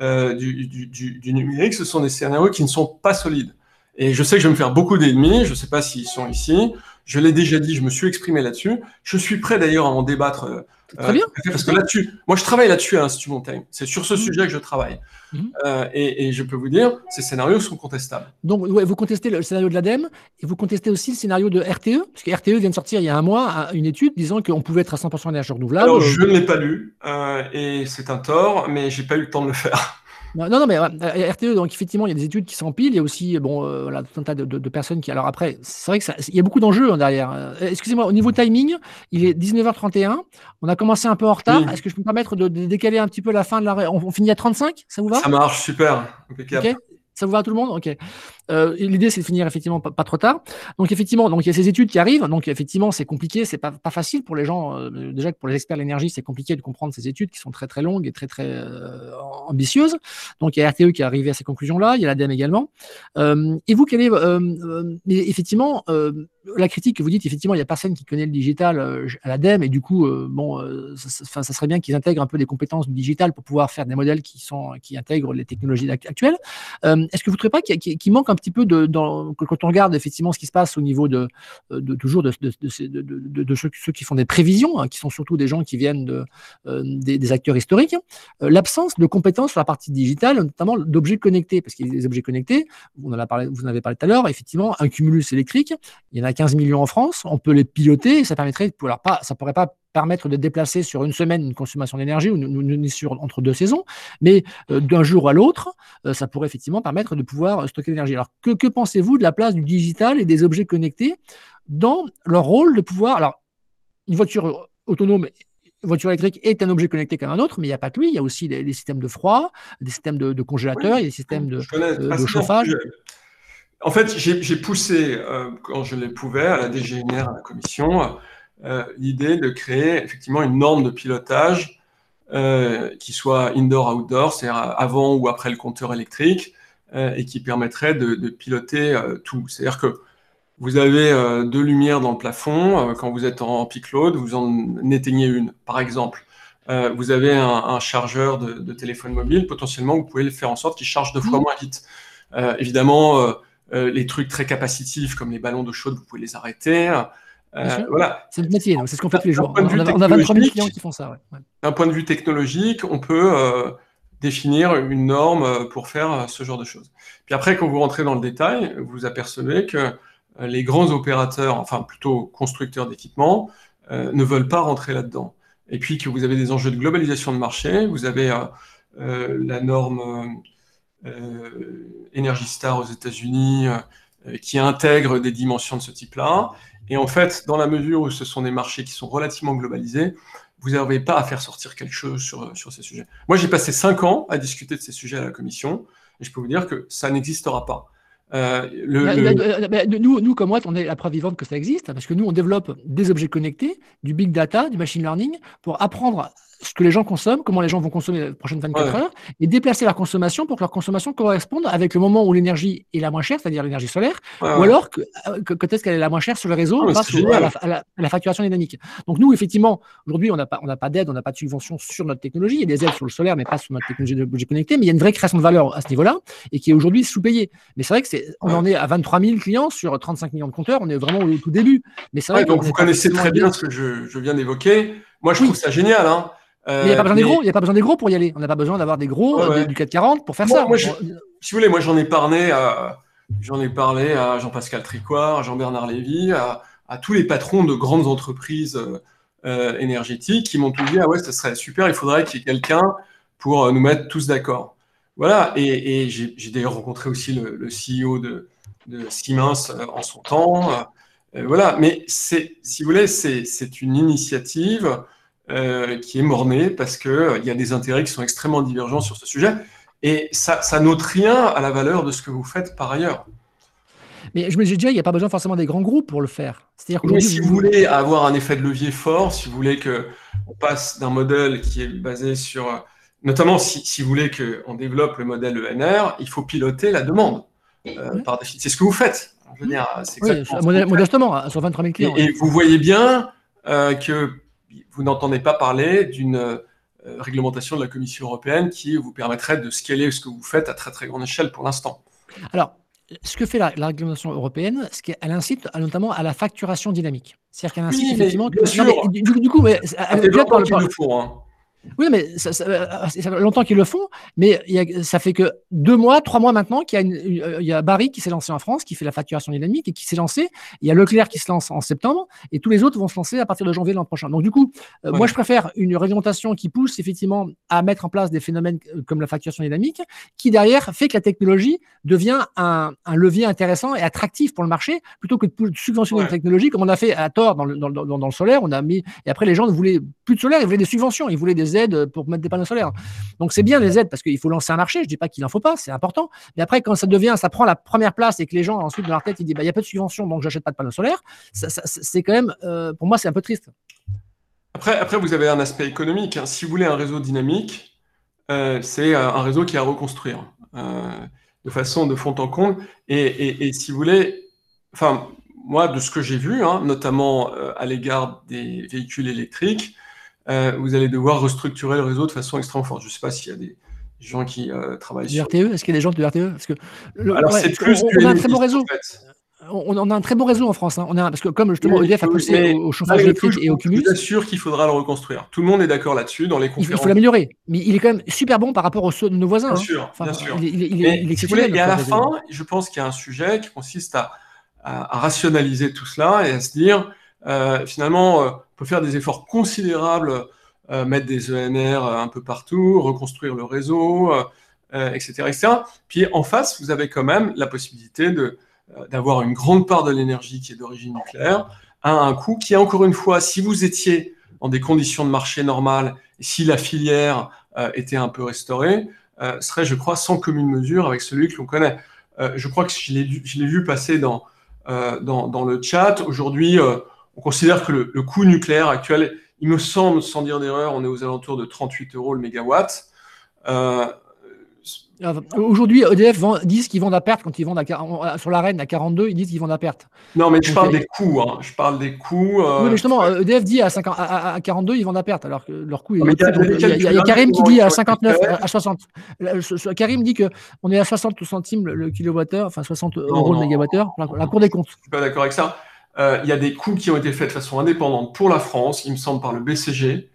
euh, du, du, numérique, ce sont des scénarios qui ne sont pas solides. Et je sais que je vais me faire beaucoup d'ennemis. Je ne sais pas s'ils sont ici. Je l'ai déjà dit, je me suis exprimé là-dessus. Je suis prêt d'ailleurs à en débattre euh, Très bien. Euh, parce que là-dessus, moi je travaille là-dessus à l'Institut Montaigne. C'est sur ce mhm. sujet que je travaille. Mhm. Euh, et, je peux vous dire, ces scénarios sont contestables. Donc vous contestez le scénario de l'ADEME et vous contestez aussi le scénario de RTE, parce que RTE vient de sortir il y a un mois une étude disant qu'on pouvait être à 100% énergie renouvelable. Alors je ne l'ai pas lu et c'est un tort, mais j'ai pas eu le temps de le faire. Non, non, mais euh, RTE, donc effectivement, il y a des études qui s'empilent. Il y a aussi bon, euh, voilà, tout un tas de, personnes qui. Alors après, c'est vrai qu'il y a beaucoup d'enjeux hein, derrière. Euh, excusez-moi, au niveau timing, il est 19h31. On a commencé un peu en retard. Est-ce que je peux me permettre de, décaler un petit peu la fin de la. On, on finit à 35 Ça vous va? Ça marche, super. Impeccable. Ça vous va à tout le monde? Ok. Euh, l'idée, c'est de finir effectivement pas, trop tard. Donc effectivement, donc il y a ces études qui arrivent. Donc effectivement, c'est compliqué, c'est pas, pas facile pour les gens. Euh, déjà pour les experts de l'énergie, c'est compliqué de comprendre ces études qui sont très très longues et très très euh, ambitieuses. Donc il y a RTE qui est arrivé à ces conclusions-là. Il y a l'ADEME également. et vous, quel est effectivement la critique que vous dites, effectivement, il n'y a personne qui connaît le digital à l'ADEME et du coup, bon, ça, ça, serait bien qu'ils intègrent un peu des compétences du digital pour pouvoir faire des modèles qui sont qui intègrent les technologies actuelles. Est-ce que vous ne trouvez pas qu'il manque un petit peu de, quand on regarde effectivement ce qui se passe au niveau de, de toujours de, ceux, qui font des prévisions, hein, qui sont surtout des gens qui viennent euh, des, acteurs historiques, euh, l'absence de compétences sur la partie digitale, notamment d'objets connectés, parce qu'il y a des objets connectés, vous en avez parlé, vous en avez parlé tout à l'heure, effectivement, un cumulus électrique, il y en a 15 millions en France, on peut les piloter, ça permettrait, alors pas, ça pourrait pas permettre de déplacer sur une semaine une consommation d'énergie, ou nous, sur entre deux saisons, mais euh, d'un jour à l'autre, euh, ça pourrait effectivement permettre de pouvoir stocker l'énergie. Alors, que, que pensez-vous de la place du digital et des objets connectés dans leur rôle de pouvoir. Alors, une voiture autonome une voiture électrique est un objet connecté comme un autre, mais il n'y a pas que lui. Il y a aussi des, systèmes de froid, des systèmes de, congélateurs, il y a des systèmes de, de chauffage. En fait, j'ai poussé, euh, quand je le pouvais, à la DGNR, à la commission, euh, l'idée de créer effectivement une norme de pilotage euh, qui soit indoor-outdoor, c'est-à-dire avant ou après le compteur électrique, euh, et qui permettrait de, piloter tout. C'est-à-dire que vous avez deux lumières dans le plafond, quand vous êtes en peak load, vous en éteignez une, par exemple. vous avez un, chargeur de, téléphone mobile, potentiellement, vous pouvez faire en sorte qu'il charge deux fois moins vite. évidemment, les trucs très capacitifs comme les ballons d'eau chaude, vous pouvez les arrêter. Voilà. C'est le métier, c'est ce qu'on fait tous les jours. On a, on a 23 000 clients qui font ça. D'un point de vue technologique, on peut définir une norme pour faire ce genre de choses. Puis après, quand vous rentrez dans le détail, vous apercevez que euh, les grands opérateurs, enfin plutôt constructeurs d'équipements, euh, ne veulent pas rentrer là-dedans. Et puis que vous avez des enjeux de globalisation de marché, vous avez euh, la norme Energy Star aux États-Unis qui intègre des dimensions de ce type-là. Et en fait, dans la mesure où ce sont des marchés qui sont relativement globalisés, vous n'avez pas à faire sortir quelque chose sur, sur ces sujets. Moi, j'ai passé cinq ans à discuter de ces sujets à la commission, et je peux vous dire que ça n'existera pas. Euh, le, nous, nous, comme moi, on est la preuve vivante que ça existe, parce que nous, on développe des objets connectés, du big data, du machine learning, pour apprendre ce que les gens consomment, comment les gens vont consommer les prochaines 24 heures, et déplacer leur consommation pour que leur consommation corresponde avec le moment où l'énergie est la moins chère, c'est-à-dire l'énergie solaire, ou alors que, euh, que, est-ce qu'elle est la moins chère sur le réseau grâce à, la, facturation dynamique. Donc nous, effectivement, aujourd'hui, on n'a pas, on pas d'aide, on n'a pas de subvention sur notre technologie. Il y a des aides sur le solaire, mais pas sur notre technologie d'objets connectés. Mais il y a une vraie création de valeur à ce niveau-là et qui est aujourd'hui sous-payée. Mais c'est vrai que c'est, on en est à 23 000 clients sur 35 millions de compteurs. On est vraiment au tout début. Mais c'est vrai donc vous connaissez très bien ce que je, je viens d'évoquer. Moi, je trouve ça génial. Hein il n'y a pas besoin des gros, il a pas besoin des gros pour y aller. On n'a pas besoin d'avoir des gros euh, du 440 pour faire ça. si vous voulez, moi j'en ai parlé à j'en ai parlé à Jean-Pascal Tricoire, à Jean-Bernard Lévy, à, tous les patrons de grandes entreprises euh, énergétiques qui m'ont tout dit ah ouais, ce serait super, il faudrait qu'il y ait quelqu'un pour euh, nous mettre tous d'accord. Voilà, et, j'ai d'ailleurs rencontré aussi le, CEO de, Siemens en son temps. Voilà, mais si vous voulez, c'est une initiative euh, qui est morné parce qu'il euh, il y a des intérêts qui sont extrêmement divergents sur ce sujet. Et ça, ça n'ôte rien à la valeur de ce que vous faites par ailleurs. Mais je me dis déjà, il n'y a pas besoin forcément des grands groupes pour le faire. C'est-à-dire que si vous... voulez avoir un effet de levier fort, si vous voulez qu'on passe d'un modèle qui est basé sur. Notamment si, si vous voulez qu'on développe le modèle ENR, il faut piloter la demande. Euh, c'est ce que vous faites. Je veux dire, modestement, sur 23 000 clients. Et, vous voyez bien que vous n'entendez pas parler d'une euh, réglementation de la Commission européenne qui vous permettrait de scaler ce que vous faites à très très grande échelle pour l'instant. Alors, ce que fait la, réglementation européenne, c'est qu'elle incite notamment à la facturation dynamique. C'est-à-dire qu'elle incite effectivement. Bien sûr. du, coup, mais, qu'ils le font. Hein. Oui, mais ça, fait longtemps qu'ils le font, mais ça fait que deux mois, trois mois maintenant qu'il y a, il y a Barry qui s'est lancé en France, qui fait la facturation dynamique et qui s'est lancé. Il y a Leclerc qui se lance en septembre et tous les autres vont se lancer à partir de janvier l'an prochain. Donc du coup, euh, moi je préfère une réglementation qui pousse effectivement à mettre en place des phénomènes euh, comme la facturation dynamique, qui derrière fait que la technologie devient un, levier intéressant et attractif pour le marché, plutôt que de subventionner une technologie comme on a fait à tort dans le, dans, dans le solaire. On a mis et après les gens ne voulaient plus de solaire, ils voulaient des subventions, ils voulaient des pour mettre des panneaux solaires. Donc c'est bien les aides parce qu'il faut lancer un marché. Je dis pas qu'il en faut pas, c'est important. Mais après, quand ça devient, ça prend la première place et que les gens ensuite dans leur tête ils disent bah il y a pas de subvention donc j'achète pas de panneaux solaires, c'est quand même, euh, pour moi c'est un peu triste. Après, après vous avez un aspect économique. Hein. Si vous voulez un réseau dynamique, euh, c'est euh, un réseau qui est à reconstruire de façon de fond en comble. Et, si vous voulez, enfin moi, de ce que j'ai vu, hein, notamment à l'égard des véhicules électriques, euh, vous allez devoir restructurer le réseau de façon extrêmement forte. Je ne sais pas s'il y a des gens qui euh, travaillent sur... RTE Est-ce qu'il y a des gens de RTE parce que Alors, c'est plus on, a un très bon réseau. On a un très bon réseau en France. Hein. On a, parce que comme justement EDF a poussé au, chauffage électrique et au cumul. Je suis sûr qu'il faudra le reconstruire. Tout le monde est d'accord là-dessus dans les conférences. Il faut l'améliorer. Mais il est quand même super bon par rapport aux de nos voisins. Bien hein. sûr, bien sûr. Il, est exceptionnel. et à la fin, je pense qu'il y a un sujet qui consiste à, à, rationaliser tout cela et à se dire, euh, finalement, euh, on peut faire des efforts considérables, euh, mettre des ENR un peu partout, reconstruire le réseau, etc., etc. Puis en face, vous avez quand même la possibilité d'avoir une grande part de l'énergie qui est d'origine nucléaire à un coût qui, encore une fois, si vous étiez dans des conditions de marché normales, si la filière était un peu restaurée, serait, je crois, sans commune mesure avec celui que l'on connaît. je crois que je l'ai, vu passer dans, le chat. Aujourd'hui, on considère que le, coût nucléaire actuel, il me semble, sans dire d'erreur, on est aux alentours de 38 euros le mégawatt. Euh, Aujourd'hui, EDF vend, disent qu'ils vendent à perte quand ils vendent à, sur l'arène à 42, ils disent qu'ils vendent à perte. Non, mais je parle des coûts. Hein. Je parle des coûts. Oui, mais justement, EDF dit à, 50, à, 42, ils vendent à perte, alors que leur coût est. Il y, a Karim qui dit à 59, à 60. Karim dit qu'on est à 60 centimes le, kilowattheure, enfin 60 euros le mégawattheure, la Cour des comptes. Je suis pas d'accord avec ça. Euh, il y a des coûts qui ont été faits de façon indépendante pour la France, il me semble par le BCG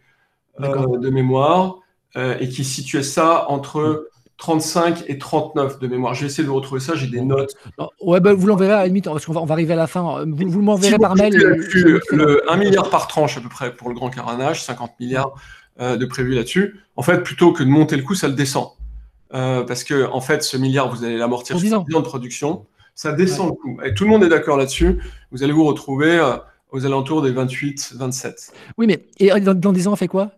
euh, de mémoire, euh, et qui situait ça entre 35 et 39 de mémoire. J'ai essayé de retrouver ça, j'ai des notes. ouais, bah, vous l'enverrez à la limite, parce qu'on va, on va arriver à la fin. Vous, vous m'enverrez par mail. le 1 milliard par tranche à peu près pour le grand carénage, 50 milliards de prévu là-dessus. En fait, plutôt que de monter le coût, ça le descend. parce que, en fait, ce milliard, vous allez l'amortir sur 10 ans de production ça descend le coût. Et tout le monde est d'accord là-dessus. Vous allez vous retrouver euh, aux alentours des 28, 27. Oui, mais et dans, dans 10 ans, on fait quoi?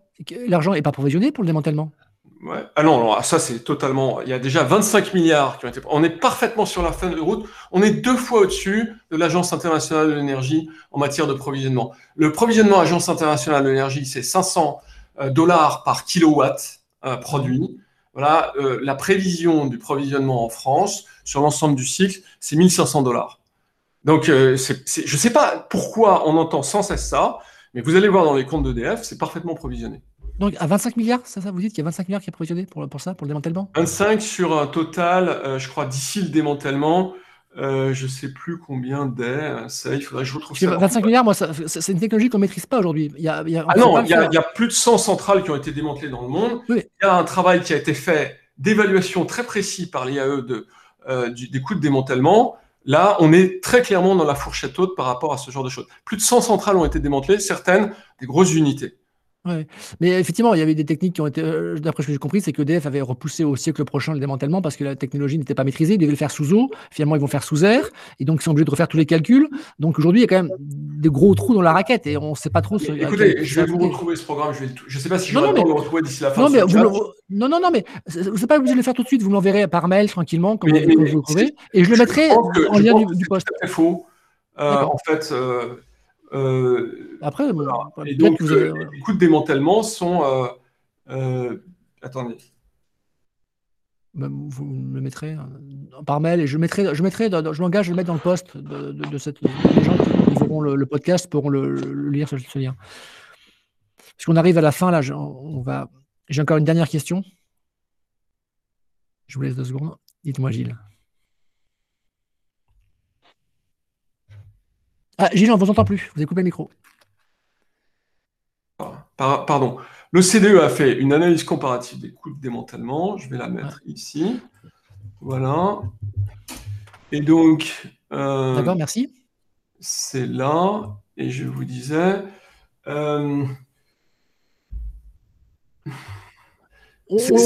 L'argent n'est pas provisionné pour le démantèlement? Ouais. Ah non, non, ça c'est totalement. Il y a déjà 25 milliards qui ont été. On est parfaitement sur la fin de route. On est deux fois au-dessus de l'Agence internationale de l'énergie en matière de provisionnement. Le provisionnement Agence internationale de l'énergie, c'est 500 euh, dollars par kilowatt euh, produit. Voilà, la prévision du provisionnement en France, sur l'ensemble du cycle, c'est 1500 dollars. Donc, euh, je ne sais pas pourquoi on entend sans cesse ça, mais vous allez voir dans les comptes d'EDF, c'est parfaitement provisionné. Donc, à 25 milliards, ça, ça vous dites qu'il y a 25 milliards qui est provisionné pour, pour ça, pour le démantèlement? 25 sur un total, euh, je crois, d'ici le démantèlement, euh, je ne sais plus combien d'est, ça, il faudrait que je retrouve ça. 25 milliards, moi, c'est une technologie qu'on ne maîtrise pas aujourd'hui. Il ah non, il y, a, plus de 100 centrales qui ont été démantelées dans le monde. Il y a un travail qui a été fait d'évaluation très précis par l'IAE de euh, des coûts de démantèlement, là, on est très clairement dans la fourchette haute par rapport à ce genre de choses. Plus de 100 centrales ont été démantelées, certaines des grosses unités. Ouais. Mais effectivement, il y avait des techniques qui ont été, euh, d'après ce que j'ai compris, c'est que EDF avait repoussé au siècle prochain le démantèlement parce que la technologie n'était pas maîtrisée. Ils devaient le faire sous eau. Finalement, ils vont faire sous air. Et donc, ils sont obligés de refaire tous les calculs. Donc, aujourd'hui, il y a quand même des gros trous dans la raquette et on ne sait pas trop. Ce, écoutez, je vais vous retrouver ce programme. Je ne sais pas si je vais le retrouver d'ici la fin. Non, mais vous non, non, non, mais vous n'êtes pas obligé de le faire tout de suite. Vous l'enverrez par mail tranquillement, comme, vous le trouvez. Et je le mettrai en lien du, poste. C'est faux. Euh, en fait. Euh, euh, Après, et donc, euh, les coûts de démantèlement sont. Euh, attendez. Bah, vous me mettrez par mail et je mettrai, je mettrai, je m'engage à le mettre dans le poste de, cette. Les gens qui verront le, podcast pourront le, lire sur ce lien. Parce qu'on arrive à la fin là, on va. J'ai encore une dernière question. Je vous laisse deux secondes. Dites-moi, Gilles. Ah, Gilles, on ne vous entend plus. Vous avez coupé le micro. Pardon. Le CDE a fait une analyse comparative des coûts de démantèlement. Je vais la mettre ici. Voilà. Et donc. Euh, D'accord, merci. C'est là. Et je vous disais. Euh, c'est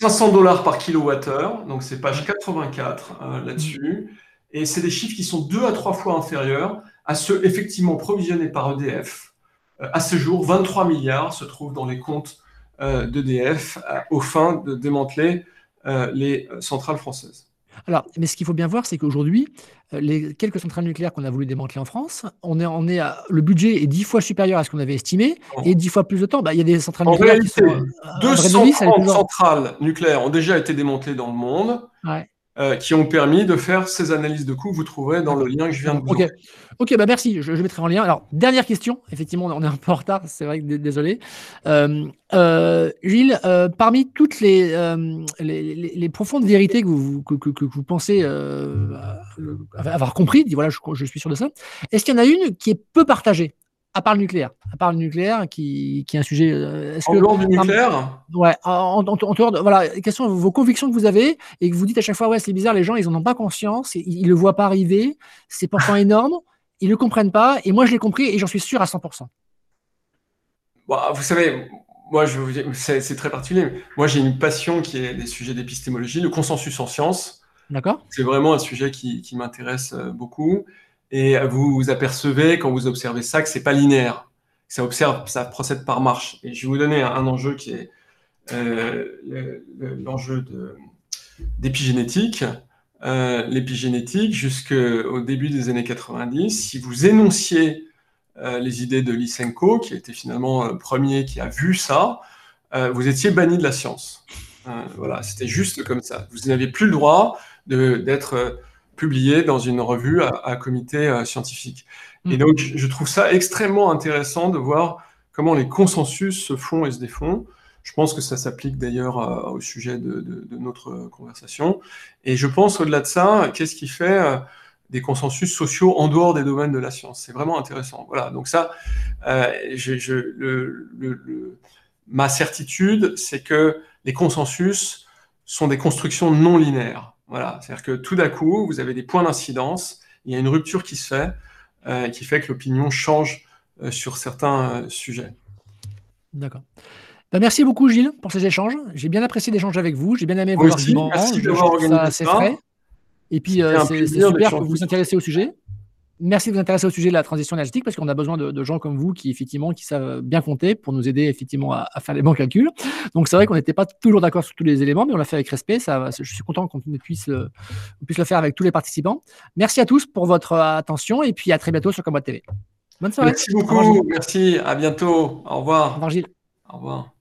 500, dollars par kilowattheure, donc c'est page 84 euh, là-dessus. Et c'est des chiffres qui sont deux à trois fois inférieurs à ceux effectivement provisionnés par EDF. Euh, à ce jour, 23 milliards se trouvent dans les comptes euh, d'EDF euh, aux fins de démanteler les centrales françaises. Alors, mais ce qu'il faut bien voir, c'est qu'aujourd'hui, les quelques centrales nucléaires qu'on a voulu démanteler en France, on est, on est à, le budget est dix fois supérieur à ce qu'on avait estimé et dix fois plus de temps. Bah, il y a des centrales nucléaires qui sont. 230 centrales nucléaires ont déjà été démantelées dans le monde. Ouais. Euh, qui ont permis de faire ces analyses de coûts. Vous trouverez dans le lien que je viens de vous Ok, ok bah merci, je, mettrai en lien. Alors, dernière question, effectivement, on est un peu en retard, c'est vrai, désolé. Euh, euh, Gilles, parmi toutes les, les, profondes vérités que vous, que, que, vous pensez avoir compris, voilà, je, je, suis sûr de ça, est-ce qu'il y en a une qui est peu partagée? À part le nucléaire, à part le nucléaire qui, qui est un sujet. Euh, est-ce en dehors du nucléaire Ouais, en, dehors de. Voilà, quelles sont vos convictions que vous avez et que vous dites à chaque fois, ouais, c'est bizarre, les gens, ils n'en ont pas conscience, ils ne le voient pas arriver, c'est pourtant énorme, ils ne le comprennent pas, et moi, je l'ai compris et j'en suis sûr à 100%. Bah, vous savez, moi, je vous c'est très particulier. Moi, j'ai une passion qui est des sujets d'épistémologie, le consensus en sciences. D'accord. C'est vraiment un sujet qui, qui m'intéresse euh, beaucoup. Et vous vous apercevez, quand vous observez ça, que c'est pas linéaire. Ça procède par marche. Et je vais vous donner un, enjeu qui est euh, l'enjeu d'épigénétique. Euh, l'épigénétique, jusqu'au début des années 90, si vous énonciez euh, les idées de Lysenko, qui était finalement le premier qui a vu ça, vous étiez banni de la science. voilà, c'était juste comme ça. Vous n'avez plus le droit d'être publié dans une revue à, comité scientifique. Et donc, je trouve ça extrêmement intéressant de voir comment les consensus se font et se défont. Je pense que ça s'applique d'ailleurs euh, au sujet de, notre conversation. Et je pense au-delà de ça, qu'est-ce qui fait euh, des consensus sociaux en dehors des domaines de la science? C'est vraiment intéressant. Voilà. Donc ça, euh, ma certitude, c'est que les consensus sont des constructions non linéaires. Voilà. C'est-à-dire que tout d'un coup, vous avez des points d'incidence, il y a une rupture qui se fait, qui fait que l'opinion change sur certains sujets. D'accord. Bah, merci beaucoup, Gilles, pour ces échanges. J'ai bien apprécié d'échanger avec vous. J'ai bien aimé vos arguments. Merci d'avoir organisé ça. frais. Et puis, euh, c'est super que vous vous intéressez au sujet. Merci de vous intéresser au sujet de la transition énergétique parce qu'on a besoin de, gens comme vous qui, effectivement, qui savent bien compter pour nous aider, effectivement, à, faire les bons calculs. Donc, c'est vrai qu'on n'était pas toujours d'accord sur tous les éléments, mais on l'a fait avec respect. Ça, je suis content qu'on puisse, puisse le faire avec tous les participants. Merci à tous pour votre attention et puis à très bientôt sur Combat TV. Bonne soirée. Merci beaucoup. Merci. À bientôt. Au revoir. Au revoir, Gilles. Au revoir.